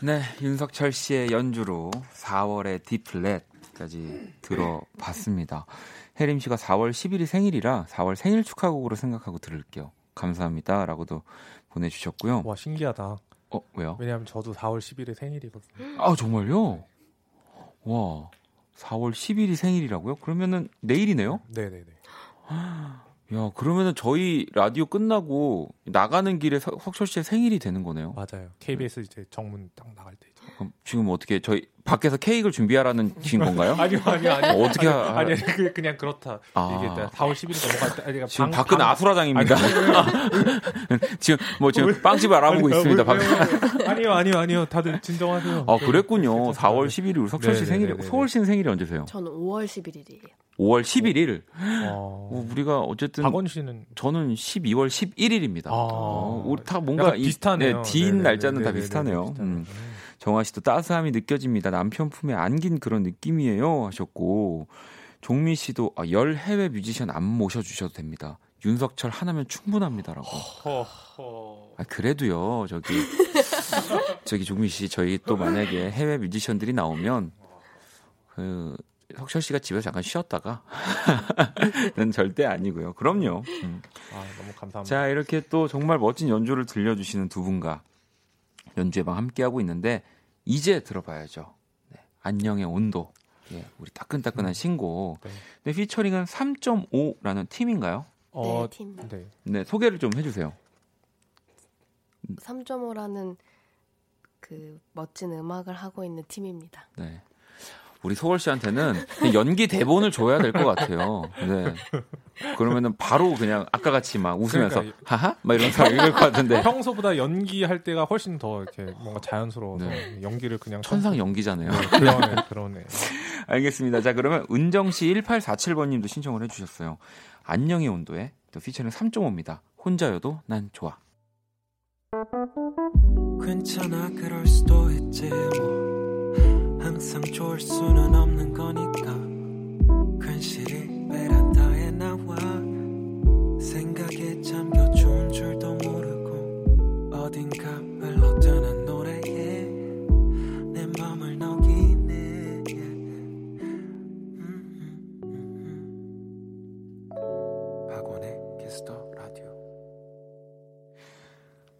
[SPEAKER 1] 네, 윤석철 씨의 연주로 4월의 디플렛까지 들어봤습니다. 혜림 씨가 4월 10일이 생일이라 4월 생일 축하곡으로 생각하고 들을게요. 감사합니다라고도 보내주셨고요.
[SPEAKER 6] 와 신기하다.
[SPEAKER 1] 어 왜요?
[SPEAKER 6] 왜냐하면 저도 4월 10일에 생일이거든요.
[SPEAKER 1] 아 정말요? 와 4월 10일이 생일이라고요? 그러면은 내일이네요?
[SPEAKER 6] 네네네.
[SPEAKER 1] 야 그러면은 저희 라디오 끝나고 나가는 길에 석- 석철 씨의 생일이 되는 거네요.
[SPEAKER 6] 맞아요. KBS 이제 정문 딱 나갈 때.
[SPEAKER 1] 지금 어떻게 저희 밖에서 케이크를 준비하라는 신 건가요?
[SPEAKER 6] 아니요 아니요 아니요.
[SPEAKER 1] 어, 어떻게
[SPEAKER 6] 아니요,
[SPEAKER 1] 하-
[SPEAKER 6] 아니 아니 그 그냥 그렇다.
[SPEAKER 1] 아.
[SPEAKER 6] 이게 4월 10일 넘어갈 때 아니,
[SPEAKER 1] 지금
[SPEAKER 6] 방-
[SPEAKER 1] 밖은
[SPEAKER 6] 방-
[SPEAKER 1] 아수라장입니다. 지금 뭐 지금 빵집을 알아보고
[SPEAKER 6] 아니,
[SPEAKER 1] 있습니다.
[SPEAKER 6] 왜,
[SPEAKER 1] 밖.
[SPEAKER 6] 아니요 아니요 아니요 다들 진정하세요.
[SPEAKER 1] 아 그랬군요. 4월 11일 우리 석철 씨
[SPEAKER 6] 네네네네.
[SPEAKER 1] 생일이 소월 씨는 생일이 언제세요?
[SPEAKER 7] 저는 5월 11일이에요.
[SPEAKER 1] 5월 11일.
[SPEAKER 6] 어,
[SPEAKER 1] 어, 우리가 어쨌든
[SPEAKER 6] 박원 씨는
[SPEAKER 1] 저는 12월 11일입니다.
[SPEAKER 6] 아.
[SPEAKER 1] 어, 우리 다 뭔가
[SPEAKER 6] 비슷하네요.
[SPEAKER 1] 네, 딘
[SPEAKER 6] 네네네,
[SPEAKER 1] 날짜는 다
[SPEAKER 6] 네네네,
[SPEAKER 1] 비슷하네요.
[SPEAKER 6] 비슷하네요.
[SPEAKER 1] 음. 정화 씨도 따스함이 느껴집니다. 남편 품에 안긴 그런 느낌이에요 하셨고 종미 씨도 아, 열 해외 뮤지션 안 모셔 주셔도 됩니다. 윤석철 하나면 충분합니다라고. 아, 그래도요, 저기, 저기 종미 씨, 저희 또 만약에 해외 뮤지션들이 나오면, 그, 석철 씨가 집에서 잠깐 쉬었다가, 는 절대 아니고요. 그럼요. 음.
[SPEAKER 6] 아 너무 감사합니다.
[SPEAKER 1] 자, 이렇게 또 정말 멋진 연주를 들려주시는 두 분과 연주의 방 함께하고 있는데, 이제 들어봐야죠. 네, 안녕의 온도. 예, 우리 따끈따끈한 신곡.
[SPEAKER 6] 네.
[SPEAKER 1] 네, 피처링은 3.5라는 팀인가요?
[SPEAKER 6] 어,
[SPEAKER 7] 네, 팀.
[SPEAKER 6] 네.
[SPEAKER 1] 네, 소개를 좀 해주세요.
[SPEAKER 7] 3.5라는 그 멋진 음악을 하고 있는 팀입니다.
[SPEAKER 1] 네. 우리 소월 씨한테는 연기 대본을 줘야 될 것 같아요. 네. 그러면은 바로 그냥 아까 같이 막 웃으면서
[SPEAKER 6] 그러니까
[SPEAKER 1] 하하? 막 이러면서 읽을 것 같은데.
[SPEAKER 6] 평소보다 연기할 때가 훨씬 더 이렇게 뭔가 자연스러워서
[SPEAKER 1] 네.
[SPEAKER 6] 연기를 그냥
[SPEAKER 1] 천상 연기잖아요.
[SPEAKER 6] 네, 그러네 그러네.
[SPEAKER 1] 알겠습니다. 자, 그러면 은정 씨 1847번 님도 신청을 해 주셨어요. 안녕의 온도에 또 피처는 3.5입니다. 혼자여도 난 좋아.
[SPEAKER 5] 괜찮아 그럴 수도 있지 뭐 항상 좋을 수는 없는 거니까 괜시리 베란다에 나와 생각에 잠겨 좋은 줄도 모르고 어딘가 흘러드는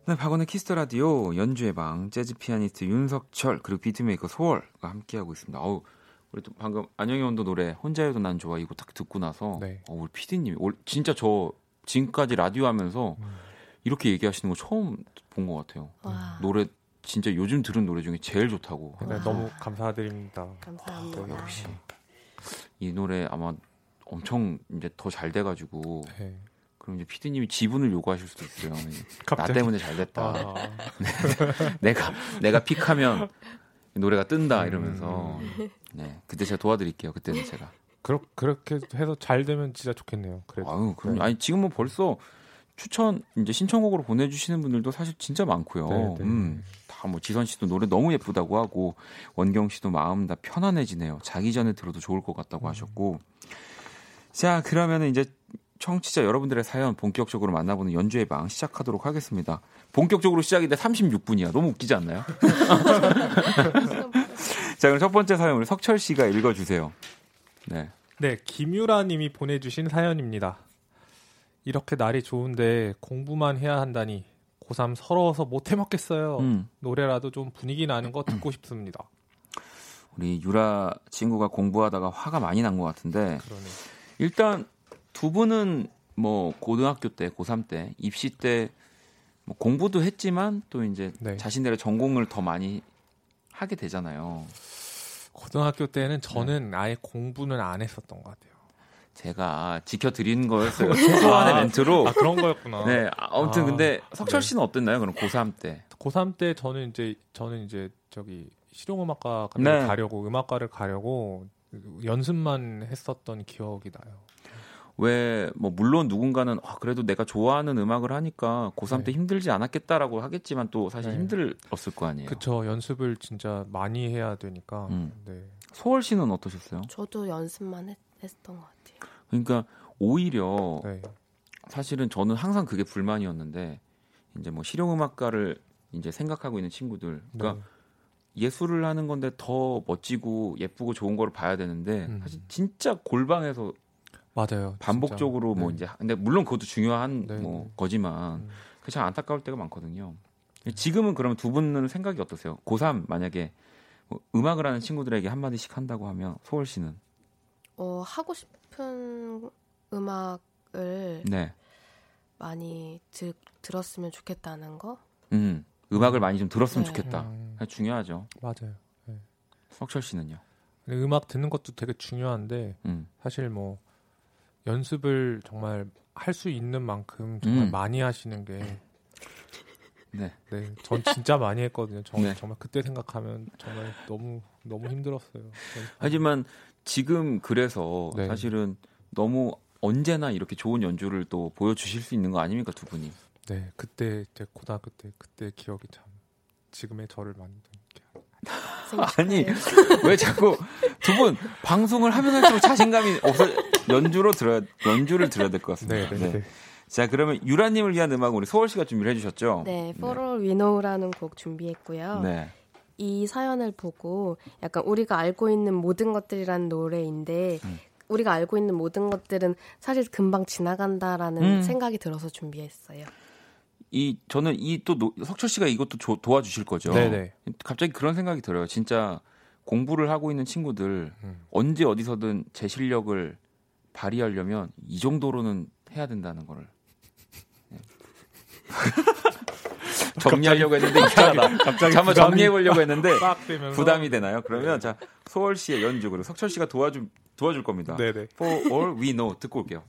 [SPEAKER 5] 네, 박원의
[SPEAKER 1] Kiss the Radio 연주의 방 재즈 피아니스트 윤석철 그리고 beatmaker 소월과 함께하고 있습니다. 어우, 우리 또 방금 안녕의 온도 노래 혼자여도 난 좋아 이거 딱 듣고 나서
[SPEAKER 6] 네.
[SPEAKER 1] 어, 우리 PD님이 진짜 저 지금까지 라디오 하면서
[SPEAKER 6] 음.
[SPEAKER 1] 이렇게 얘기하시는 거 처음 본 것 같아요.
[SPEAKER 7] 와,
[SPEAKER 1] 노래 진짜 요즘 들은 노래 중에 제일 좋다고.
[SPEAKER 6] 네, 너무 감사드립니다.
[SPEAKER 7] 감사합니다.
[SPEAKER 1] 역시 이 노래 아마 엄청 이제 더 잘 돼가지고
[SPEAKER 6] 네.
[SPEAKER 1] 그럼 이제 PD님이 지분을 요구하실 수도 있어요. 나? 때문에 잘 됐다.
[SPEAKER 6] 아,
[SPEAKER 1] 내가 내가 픽하면 노래가
[SPEAKER 6] 음.
[SPEAKER 1] 뜬다 이러면서 네 그때 제가 도와드릴게요. 그때는 제가.
[SPEAKER 6] 그렇 그렇게 해서 잘 되면 진짜 좋겠네요. 그래도.
[SPEAKER 1] 아유 그럼
[SPEAKER 6] 네.
[SPEAKER 1] 아니 지금 뭐 벌써 추천 이제 신청곡으로 보내주시는 분들도 사실 진짜 많고요.
[SPEAKER 6] 네, 네.
[SPEAKER 1] 음, 다 뭐 지선 씨도 노래 너무 예쁘다고 하고 원경 씨도 마음 다 편안해지네요. 자기 전에 들어도 좋을 것 같다고
[SPEAKER 6] 음.
[SPEAKER 1] 하셨고. 자 그러면은 이제 청취자 여러분들의 사연 본격적으로 만나보는 연주의 방 시작하도록 하겠습니다. 본격적으로 시작인데 36분이야. 너무 웃기지 않나요? 자 그럼 첫 번째 사연 우리 석철 씨가 읽어주세요. 네.
[SPEAKER 6] 네, 김유라 님이 보내주신 사연입니다. 이렇게 날이 좋은데 공부만 해야 한다니 고3 서러워서 못 해먹겠어요.
[SPEAKER 1] 음.
[SPEAKER 6] 노래라도 좀 분위기 나는 거 듣고 싶습니다.
[SPEAKER 1] 우리 유라 친구가 공부하다가 화가 많이 난 것 같은데
[SPEAKER 6] 그러네.
[SPEAKER 1] 일단 두 분은 뭐 고등학교 때 고3 때 입시 때 뭐 공부도 했지만 또 이제
[SPEAKER 6] 네.
[SPEAKER 1] 자신들의 전공을 더 많이 하게 되잖아요.
[SPEAKER 6] 고등학교 때는 저는 아예 공부는 안 했었던 것 같아요.
[SPEAKER 1] 제가 지켜드린 거였어요. 최소한의
[SPEAKER 6] 아,
[SPEAKER 1] 멘트로.
[SPEAKER 6] 아 그런 거였구나.
[SPEAKER 1] 네, 아무튼
[SPEAKER 6] 아,
[SPEAKER 1] 근데 석철
[SPEAKER 6] 네.
[SPEAKER 1] 씨는 어땠나요? 그럼 고3 때.
[SPEAKER 6] 고3 때 저는 이제 저는 이제 저기 실용음악과
[SPEAKER 1] 네.
[SPEAKER 6] 가려고 음악과를 가려고 연습만 했었던 기억이 나요.
[SPEAKER 1] 왜 뭐 물론 누군가는 아, 그래도 내가 좋아하는 음악을 하니까 고3 때
[SPEAKER 6] 네.
[SPEAKER 1] 힘들지 않았겠다라고 하겠지만 또 사실
[SPEAKER 6] 네.
[SPEAKER 1] 힘들었을 거 아니에요.
[SPEAKER 6] 그쵸 연습을 진짜 많이 해야 되니까.
[SPEAKER 1] 음.
[SPEAKER 6] 네.
[SPEAKER 1] 소월 씨는 어떠셨어요?
[SPEAKER 7] 저도 연습만 했, 했던 것 같아요.
[SPEAKER 1] 그러니까 오히려
[SPEAKER 6] 네.
[SPEAKER 1] 사실은 저는 항상 그게 불만이었는데 이제 뭐 실용음악가를 이제 생각하고 있는 친구들, 그러니까
[SPEAKER 6] 네.
[SPEAKER 1] 예술을 하는 건데 더 멋지고 예쁘고 좋은 거를 봐야 되는데
[SPEAKER 6] 음.
[SPEAKER 1] 사실 진짜 골방에서
[SPEAKER 6] 맞아요.
[SPEAKER 1] 반복적으로
[SPEAKER 6] 진짜.
[SPEAKER 1] 뭐
[SPEAKER 6] 네.
[SPEAKER 1] 이제 근데 물론 그것도 중요한
[SPEAKER 6] 네,
[SPEAKER 1] 뭐
[SPEAKER 6] 네.
[SPEAKER 1] 거지만
[SPEAKER 6] 음.
[SPEAKER 1] 그게 참 안타까울 때가 많거든요. 지금은 그러면 두 분은 생각이 어떠세요? 고3 만약에 뭐 음악을 하는 친구들에게 한 마디씩 한다고 하면 소월 씨는
[SPEAKER 7] 어, 하고 싶은 음악을
[SPEAKER 1] 네.
[SPEAKER 7] 많이 드, 들었으면 좋겠다는 거.
[SPEAKER 1] 음. 음악을 많이 좀 들었으면
[SPEAKER 7] 네.
[SPEAKER 1] 좋겠다.
[SPEAKER 6] 음,
[SPEAKER 1] 중요하죠.
[SPEAKER 6] 맞아요.
[SPEAKER 1] 석철 씨는요?
[SPEAKER 6] 음악 듣는 것도 되게 중요한데
[SPEAKER 1] 음.
[SPEAKER 6] 사실 뭐 연습을 정말 할 수 있는 만큼 정말
[SPEAKER 1] 음.
[SPEAKER 6] 많이 하시는 게
[SPEAKER 1] 네.
[SPEAKER 6] 네, 전 진짜 많이 했거든요. 정,
[SPEAKER 1] 네.
[SPEAKER 6] 정말 그때 생각하면 정말 너무 너무 힘들었어요.
[SPEAKER 1] 하지만 지금 그래서
[SPEAKER 6] 네.
[SPEAKER 1] 사실은 너무 언제나 이렇게 좋은 연주를 또 보여주실 수 있는 거 아닙니까 두 분이?
[SPEAKER 6] 네, 그때 제 고등학교 때 그때 기억이 참 지금의 저를 만든 게
[SPEAKER 1] 아니 왜 자꾸 두 분 방송을 하면 할수록 자신감이 없어 연주로 들어야 연주를 들어야 될 것 같습니다.
[SPEAKER 6] 네, 네, 네.
[SPEAKER 1] 자 그러면 유라님을 위한 음악 우리 소월 씨가 준비를 해주셨죠?
[SPEAKER 7] 네, For All We Know라는 곡 준비했고요.
[SPEAKER 1] 네.
[SPEAKER 7] 이 사연을 보고 약간 우리가 알고 있는 모든 것들이라는 노래인데
[SPEAKER 1] 음.
[SPEAKER 7] 우리가 알고 있는 모든 것들은 사실 금방 지나간다라는
[SPEAKER 1] 음.
[SPEAKER 7] 생각이 들어서 준비했어요.
[SPEAKER 1] 이 저는 이 또 석철 씨가 이것도 조- 도와주실 거죠.
[SPEAKER 6] 네네.
[SPEAKER 1] 갑자기 그런 생각이 들어요. 진짜 공부를 하고 있는 친구들
[SPEAKER 6] 음.
[SPEAKER 1] 언제 어디서든 제 실력을 발휘하려면 이 정도로는 해야 된다는 거를 네. 정리하려고 했는데 이상하다.
[SPEAKER 6] 갑자기
[SPEAKER 1] 한번 정리해 보려고 했는데 부담이 되나요? 그러면 자 소월 씨의 연주 그리고 석철 씨가 도와줄 도와줄 겁니다.
[SPEAKER 6] 네네.
[SPEAKER 1] For all we know 듣고 올게요.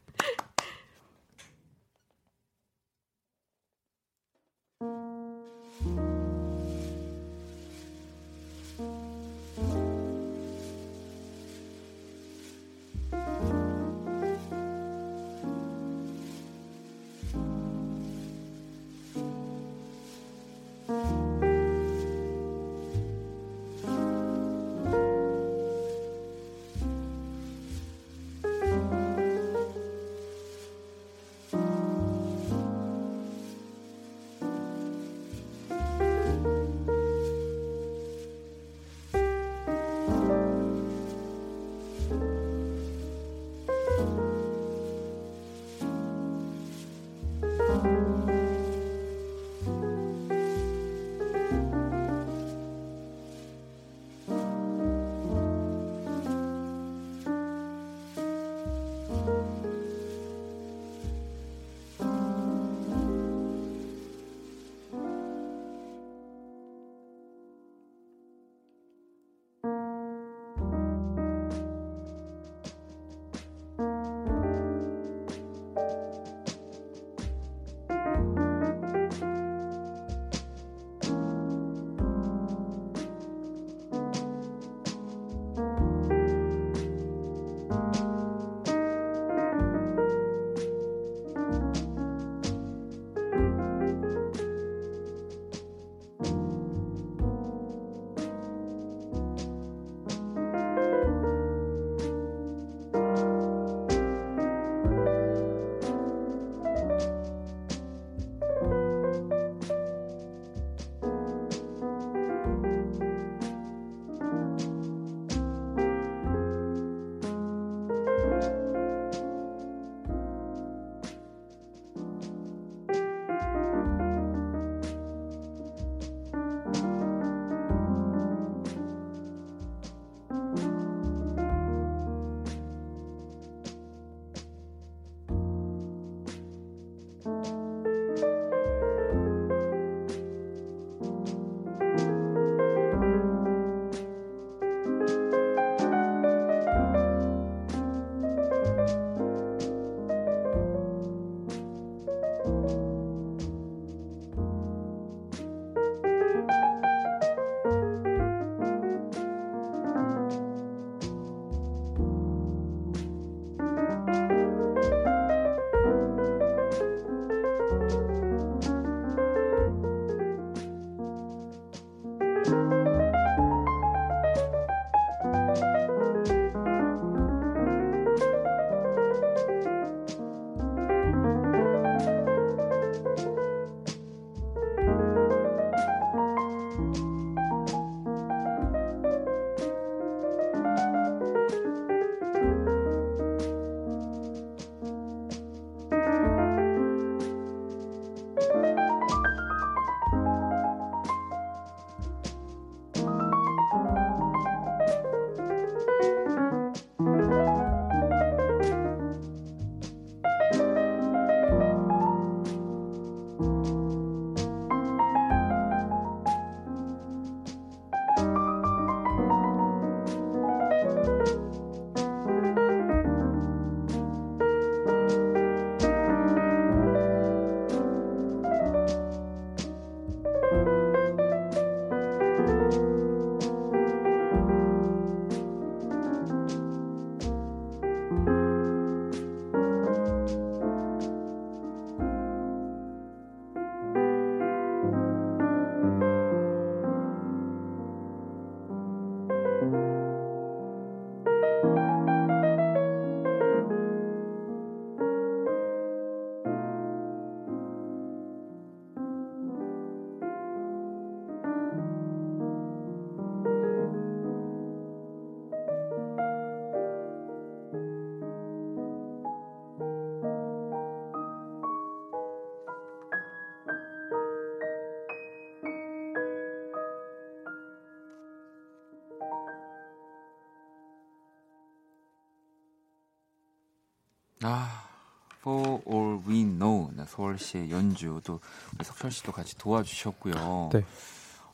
[SPEAKER 1] 네, 서울시의 연주 또 우리 석철 씨도 같이 도와주셨고요.
[SPEAKER 6] 네.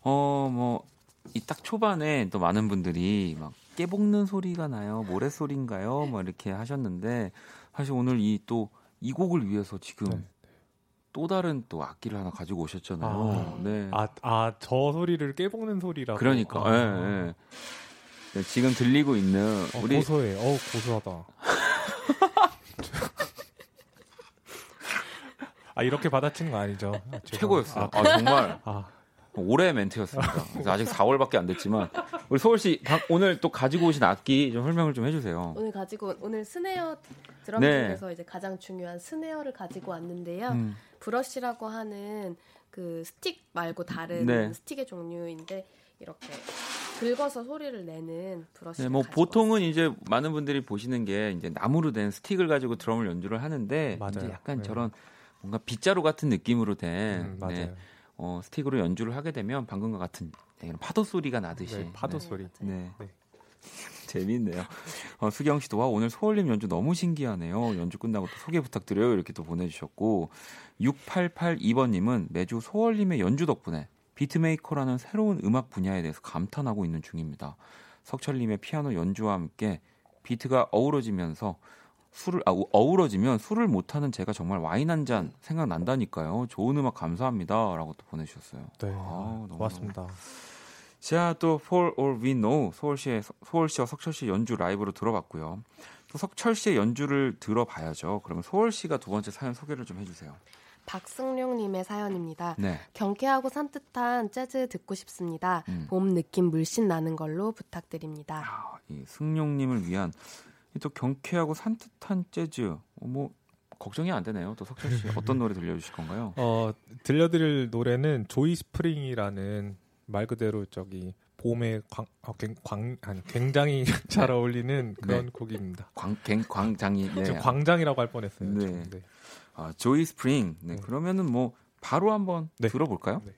[SPEAKER 1] 어, 뭐, 이 딱 초반에 또 많은 분들이 막 깨볶는 소리가 나요. 모래 소리인가요? 뭐 이렇게 하셨는데 사실 오늘 이또이 곡을 위해서 지금
[SPEAKER 6] 네.
[SPEAKER 1] 또 다른 또 악기를 하나 가지고 오셨잖아요.
[SPEAKER 6] 아,
[SPEAKER 1] 네.
[SPEAKER 6] 아, 아, 저 소리를 깨볶는 소리라고.
[SPEAKER 1] 그러니까,
[SPEAKER 6] 아,
[SPEAKER 1] 예, 예. 네, 지금 들리고 있는
[SPEAKER 6] 어,
[SPEAKER 1] 우리
[SPEAKER 6] 고소해. 어, 고소하다. 아, 이렇게 받아치는 거 아니죠? 아.
[SPEAKER 1] 최고였어요.
[SPEAKER 6] 아,
[SPEAKER 1] 아, 정말
[SPEAKER 6] 아,
[SPEAKER 1] 올해 멘트였습니다. 그래서 아직 4월밖에 안 됐지만 우리 소월 씨 방- 오늘 또 가지고 오신 악기 좀 설명을 좀 해주세요.
[SPEAKER 7] 오늘 가지고 온- 오늘 스네어 드럼
[SPEAKER 1] 네.
[SPEAKER 7] 중에서 이제 가장 중요한 스네어를 가지고 왔는데요.
[SPEAKER 1] 음,
[SPEAKER 7] 브러쉬라고 하는 그 스틱 말고 다른
[SPEAKER 1] 네.
[SPEAKER 7] 스틱의 종류인데 이렇게 긁어서 소리를 내는 브러쉬.
[SPEAKER 1] 네, 뭐 보통은 이제 많은 분들이 보시는 게 이제 나무로 된 스틱을 가지고 드럼을 연주를 하는데
[SPEAKER 6] 맞아요.
[SPEAKER 1] 이제 약간
[SPEAKER 6] 네.
[SPEAKER 1] 저런 뭔가 빗자루 같은 느낌으로 된
[SPEAKER 6] 음.
[SPEAKER 1] 네, 어, 스틱으로 연주를 하게 되면 방금과 같은 네, 파도 소리가 나듯이
[SPEAKER 6] 네, 파도
[SPEAKER 1] 네.
[SPEAKER 6] 소리.
[SPEAKER 1] 네.
[SPEAKER 6] 네.
[SPEAKER 1] 재밌네요. 어, 수경 씨도 와 오늘 소월님 연주 너무 신기하네요. 연주 끝나고 또 소개 부탁드려요. 이렇게 또 보내주셨고 6882번님은 매주 소월님의 연주 덕분에 beatmaker라는 새로운 음악 분야에 대해서 감탄하고 있는 중입니다. 석철님의 피아노 연주와 함께 비트가 어우러지면서 술을 아, 어우러지면 술을 못하는 제가 정말 와인 한 잔 생각난다니까요. 좋은 음악 감사합니다라고 또 보내주셨어요.
[SPEAKER 6] 네.
[SPEAKER 1] 아, 너무
[SPEAKER 6] 고맙습니다.
[SPEAKER 1] 자, 또 For All We Know 서울시의 서울시와 석철 씨 연주 라이브로 들어봤고요. 또 석철 씨의 연주를 들어봐야죠. 그러면 서울 씨가 두 번째 사연 소개를 좀 해주세요.
[SPEAKER 7] 박승룡님의 사연입니다.
[SPEAKER 1] 네,
[SPEAKER 7] 경쾌하고 산뜻한 재즈 듣고 싶습니다.
[SPEAKER 1] 음.
[SPEAKER 7] 봄 느낌 물씬 나는 걸로 부탁드립니다.
[SPEAKER 1] 아, 이 승용님을 위한 이 또 경쾌하고 산뜻한 재즈. 어, 뭐 걱정이 안 되네요. 또 석철 씨 어떤 노래 들려주실 건가요?
[SPEAKER 6] 어, 들려드릴 노래는 Joy Spring이라는 말 그대로 저기 봄에 광, 어, 굉, 광, 아니, 굉장히 잘 어울리는 그런
[SPEAKER 1] 네.
[SPEAKER 6] 곡입니다.
[SPEAKER 1] 광, 갱, 광장이 네.
[SPEAKER 6] 지금 광장이라고 할 뻔했어요.
[SPEAKER 1] 네.
[SPEAKER 6] 네.
[SPEAKER 1] 아, Joy Spring. 네,
[SPEAKER 6] 네.
[SPEAKER 1] 그러면은 뭐 바로 한번
[SPEAKER 6] 네.
[SPEAKER 1] 들어볼까요?
[SPEAKER 6] 네.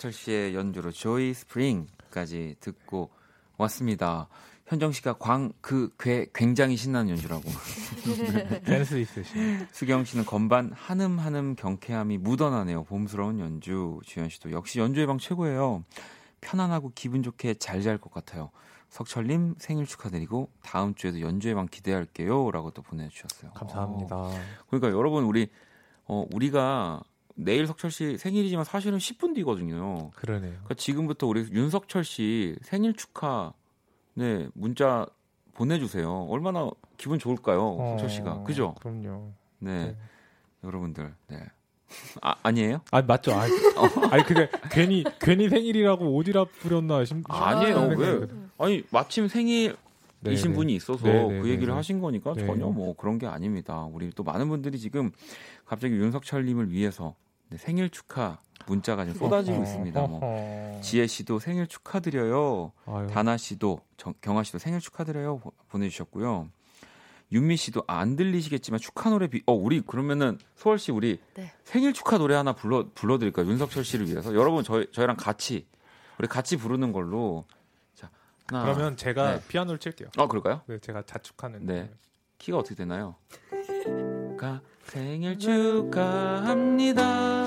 [SPEAKER 1] 윤석철 씨의 연주로 조이 스프링까지 듣고 왔습니다. 현정 씨가 광, 그, 괴, 굉장히 신나는 연주라고.
[SPEAKER 6] 댄스 있으시.
[SPEAKER 1] 수경 씨는 건반 한음 한음 경쾌함이 묻어나네요. 봄스러운 연주. 주현 씨도 역시 연주의 방 최고예요. 편안하고 기분 좋게 잘 잘 것 같아요. 석철님 생일 축하드리고 다음 주에도 연주의 방 기대할게요 라고 또 보내주셨어요.
[SPEAKER 6] 감사합니다.
[SPEAKER 1] 어, 그러니까 여러분 우리 어 우리가 내일 석철 씨 생일이지만 사실은 10분 뒤거든요.
[SPEAKER 6] 그러네요.
[SPEAKER 1] 그러니까 지금부터 우리 윤석철 씨 생일 축하 네 문자 보내주세요. 얼마나 기분 좋을까요, 석철 씨가 그죠?
[SPEAKER 6] 그럼요.
[SPEAKER 1] 네,
[SPEAKER 6] 네.
[SPEAKER 1] 여러분들 네. 아 아니에요?
[SPEAKER 6] 아 맞죠. 아니, 아니 근데 괜히 괜히 생일이라고 오디라 부렸나 심.
[SPEAKER 1] 아니에요.
[SPEAKER 6] 네,
[SPEAKER 1] 왜?
[SPEAKER 6] 네,
[SPEAKER 1] 아니 마침 생일
[SPEAKER 6] 네,
[SPEAKER 1] 이신
[SPEAKER 6] 네.
[SPEAKER 1] 분이 있어서
[SPEAKER 6] 네, 네,
[SPEAKER 1] 그 얘기를
[SPEAKER 6] 네, 네.
[SPEAKER 1] 하신 거니까
[SPEAKER 6] 네.
[SPEAKER 1] 전혀 뭐 그런 게 아닙니다. 우리 또 많은 분들이 지금 갑자기 윤석철님을 위해서 네, 생일 축하 문자가 지금 쏟아지고 있습니다. 뭐. 지혜 씨도 생일 축하드려요.
[SPEAKER 6] 아유,
[SPEAKER 1] 다나 씨도 정- 경아 씨도 생일 축하드려요 보- 보내주셨고요. 윤미 씨도 아, 안 들리시겠지만 축하 노래 비. 어 우리 그러면은 소월 씨 우리
[SPEAKER 7] 네.
[SPEAKER 1] 생일 축하 노래 하나 불러 불러드릴까 요? 윤석철 씨를 위해서 여러분 저희 저희랑 같이 우리 같이 부르는 걸로 자 하나
[SPEAKER 6] 그러면 제가
[SPEAKER 1] 네.
[SPEAKER 6] 피아노를 칠게요.
[SPEAKER 1] 어 그럴까요?
[SPEAKER 6] 네, 제가 자축하는.
[SPEAKER 1] 네. 키가 어떻게 되나요? 가 생일 축하합니다.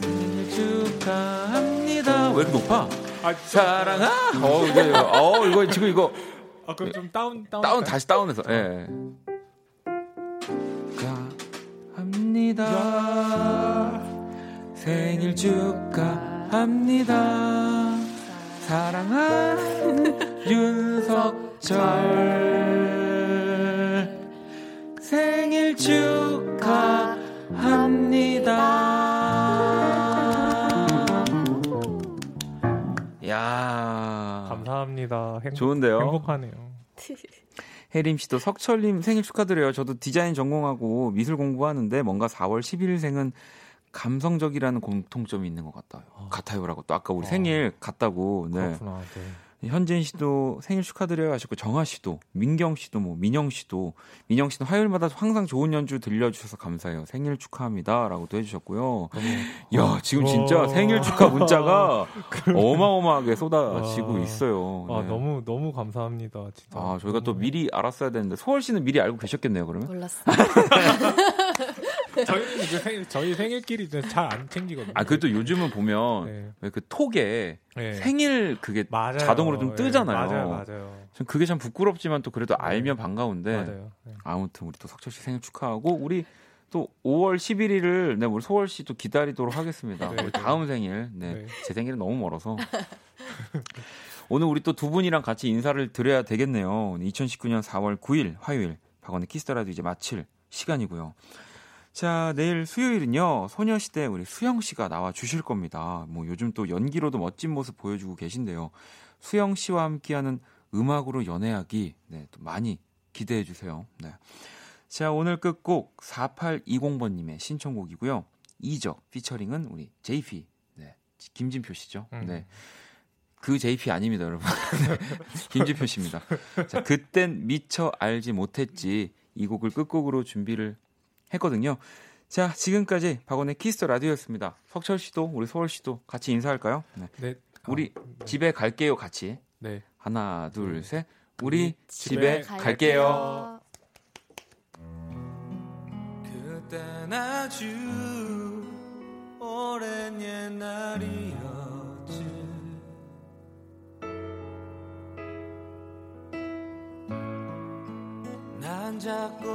[SPEAKER 1] 생일 축하합니다. 왜 이렇게 높아?
[SPEAKER 6] 아,
[SPEAKER 1] 사랑아. 어 이거 어 이거 지금 이거
[SPEAKER 6] 아 그럼 좀 다운 다운.
[SPEAKER 1] 다운 다시 다운해서 예. 축하합니다. 생일 축하합니다. 사랑하는 윤석철 생일 축하합니다. 야
[SPEAKER 6] 감사합니다. 행,
[SPEAKER 1] 좋은데요?
[SPEAKER 6] 행복하네요.
[SPEAKER 1] 혜림 씨도 석철님 생일 축하드려요. 저도 디자인 전공하고 미술 공부하는데 뭔가 4월 11일생은 감성적이라는 공통점이 있는 것 같아요. 같아요라고 또 아까 우리
[SPEAKER 6] 아.
[SPEAKER 1] 생일 같다고. 네.
[SPEAKER 6] 그렇구나. 네.
[SPEAKER 1] 현진 씨도 생일 축하드려요 하셨고 정아 씨도 민경 씨도 뭐 민영 씨도 민영 씨는 화요일마다 항상 좋은 연주 들려주셔서 감사해요. 생일 축하합니다라고 도 해주셨고요. 야 지금 진짜
[SPEAKER 6] 와.
[SPEAKER 1] 생일 축하 문자가 어마어마하게 쏟아지고
[SPEAKER 6] 와.
[SPEAKER 1] 있어요.
[SPEAKER 6] 아
[SPEAKER 1] 네.
[SPEAKER 6] 너무 너무 감사합니다. 진짜.
[SPEAKER 1] 아 저희가 또
[SPEAKER 6] 너무-
[SPEAKER 1] 미리 알았어야 되는데 소월 씨는 미리 알고 계셨겠네요 그러면.
[SPEAKER 7] 몰랐어.
[SPEAKER 6] 저희는 이제 생일, 저희 생일끼리 잘 안 챙기거든요.
[SPEAKER 1] 아 그래도 요즘은 보면
[SPEAKER 6] 네.
[SPEAKER 1] 왜그 톡에
[SPEAKER 6] 네.
[SPEAKER 1] 생일 그게
[SPEAKER 6] 맞아요.
[SPEAKER 1] 자동으로 좀
[SPEAKER 6] 네,
[SPEAKER 1] 뜨잖아요.
[SPEAKER 6] 맞아요, 맞아요.
[SPEAKER 1] 전 그게 참 부끄럽지만 또 그래도 알면 반가운데.
[SPEAKER 6] 네.
[SPEAKER 1] 아무튼 우리 또 석철 씨 생일 축하하고 우리 또 5월 11일을 네 우리 소월 씨도 기다리도록 하겠습니다.
[SPEAKER 6] 네,
[SPEAKER 1] 우리
[SPEAKER 6] 네.
[SPEAKER 1] 다음 생일 네,
[SPEAKER 6] 네.
[SPEAKER 1] 제 생일은 너무 멀어서 오늘 우리 또 두 분이랑 같이 인사를 드려야 되겠네요. 2019년 4월 9일 화요일 박원의 키스터라도 이제 마칠 시간이고요. 자, 내일 수요일은요, 소녀시대 우리 수영 씨가 나와 주실 겁니다. 뭐 요즘 또 연기로도 멋진 모습 보여주고 계신데요. 수영 씨와 함께하는 음악으로 연애하기, 네, 또 많이 기대해 주세요. 네. 자, 오늘 끝곡 4820번님의 신청곡이고요. 이적 피처링은 우리 JP, 네, 김진표 씨죠.
[SPEAKER 6] 음.
[SPEAKER 1] 네. 그 JP 아닙니다, 여러분. 네, 김진표 씨입니다. 자, 그땐 미처 알지 못했지 이 곡을 끝곡으로 준비를 했거든요. 자, 지금까지 박원의 Kiss the Radio였습니다. 석철 씨도 우리 소월 씨도 같이 인사할까요? 네.
[SPEAKER 6] 네.
[SPEAKER 1] 우리
[SPEAKER 6] 아,
[SPEAKER 1] 집에 갈게요, 같이.
[SPEAKER 6] 네.
[SPEAKER 1] 하나, 둘, 셋. 우리
[SPEAKER 6] 집에
[SPEAKER 1] 집에 갈게요.
[SPEAKER 5] 그땐 아주 오랜 옛날이었지 난 자꾸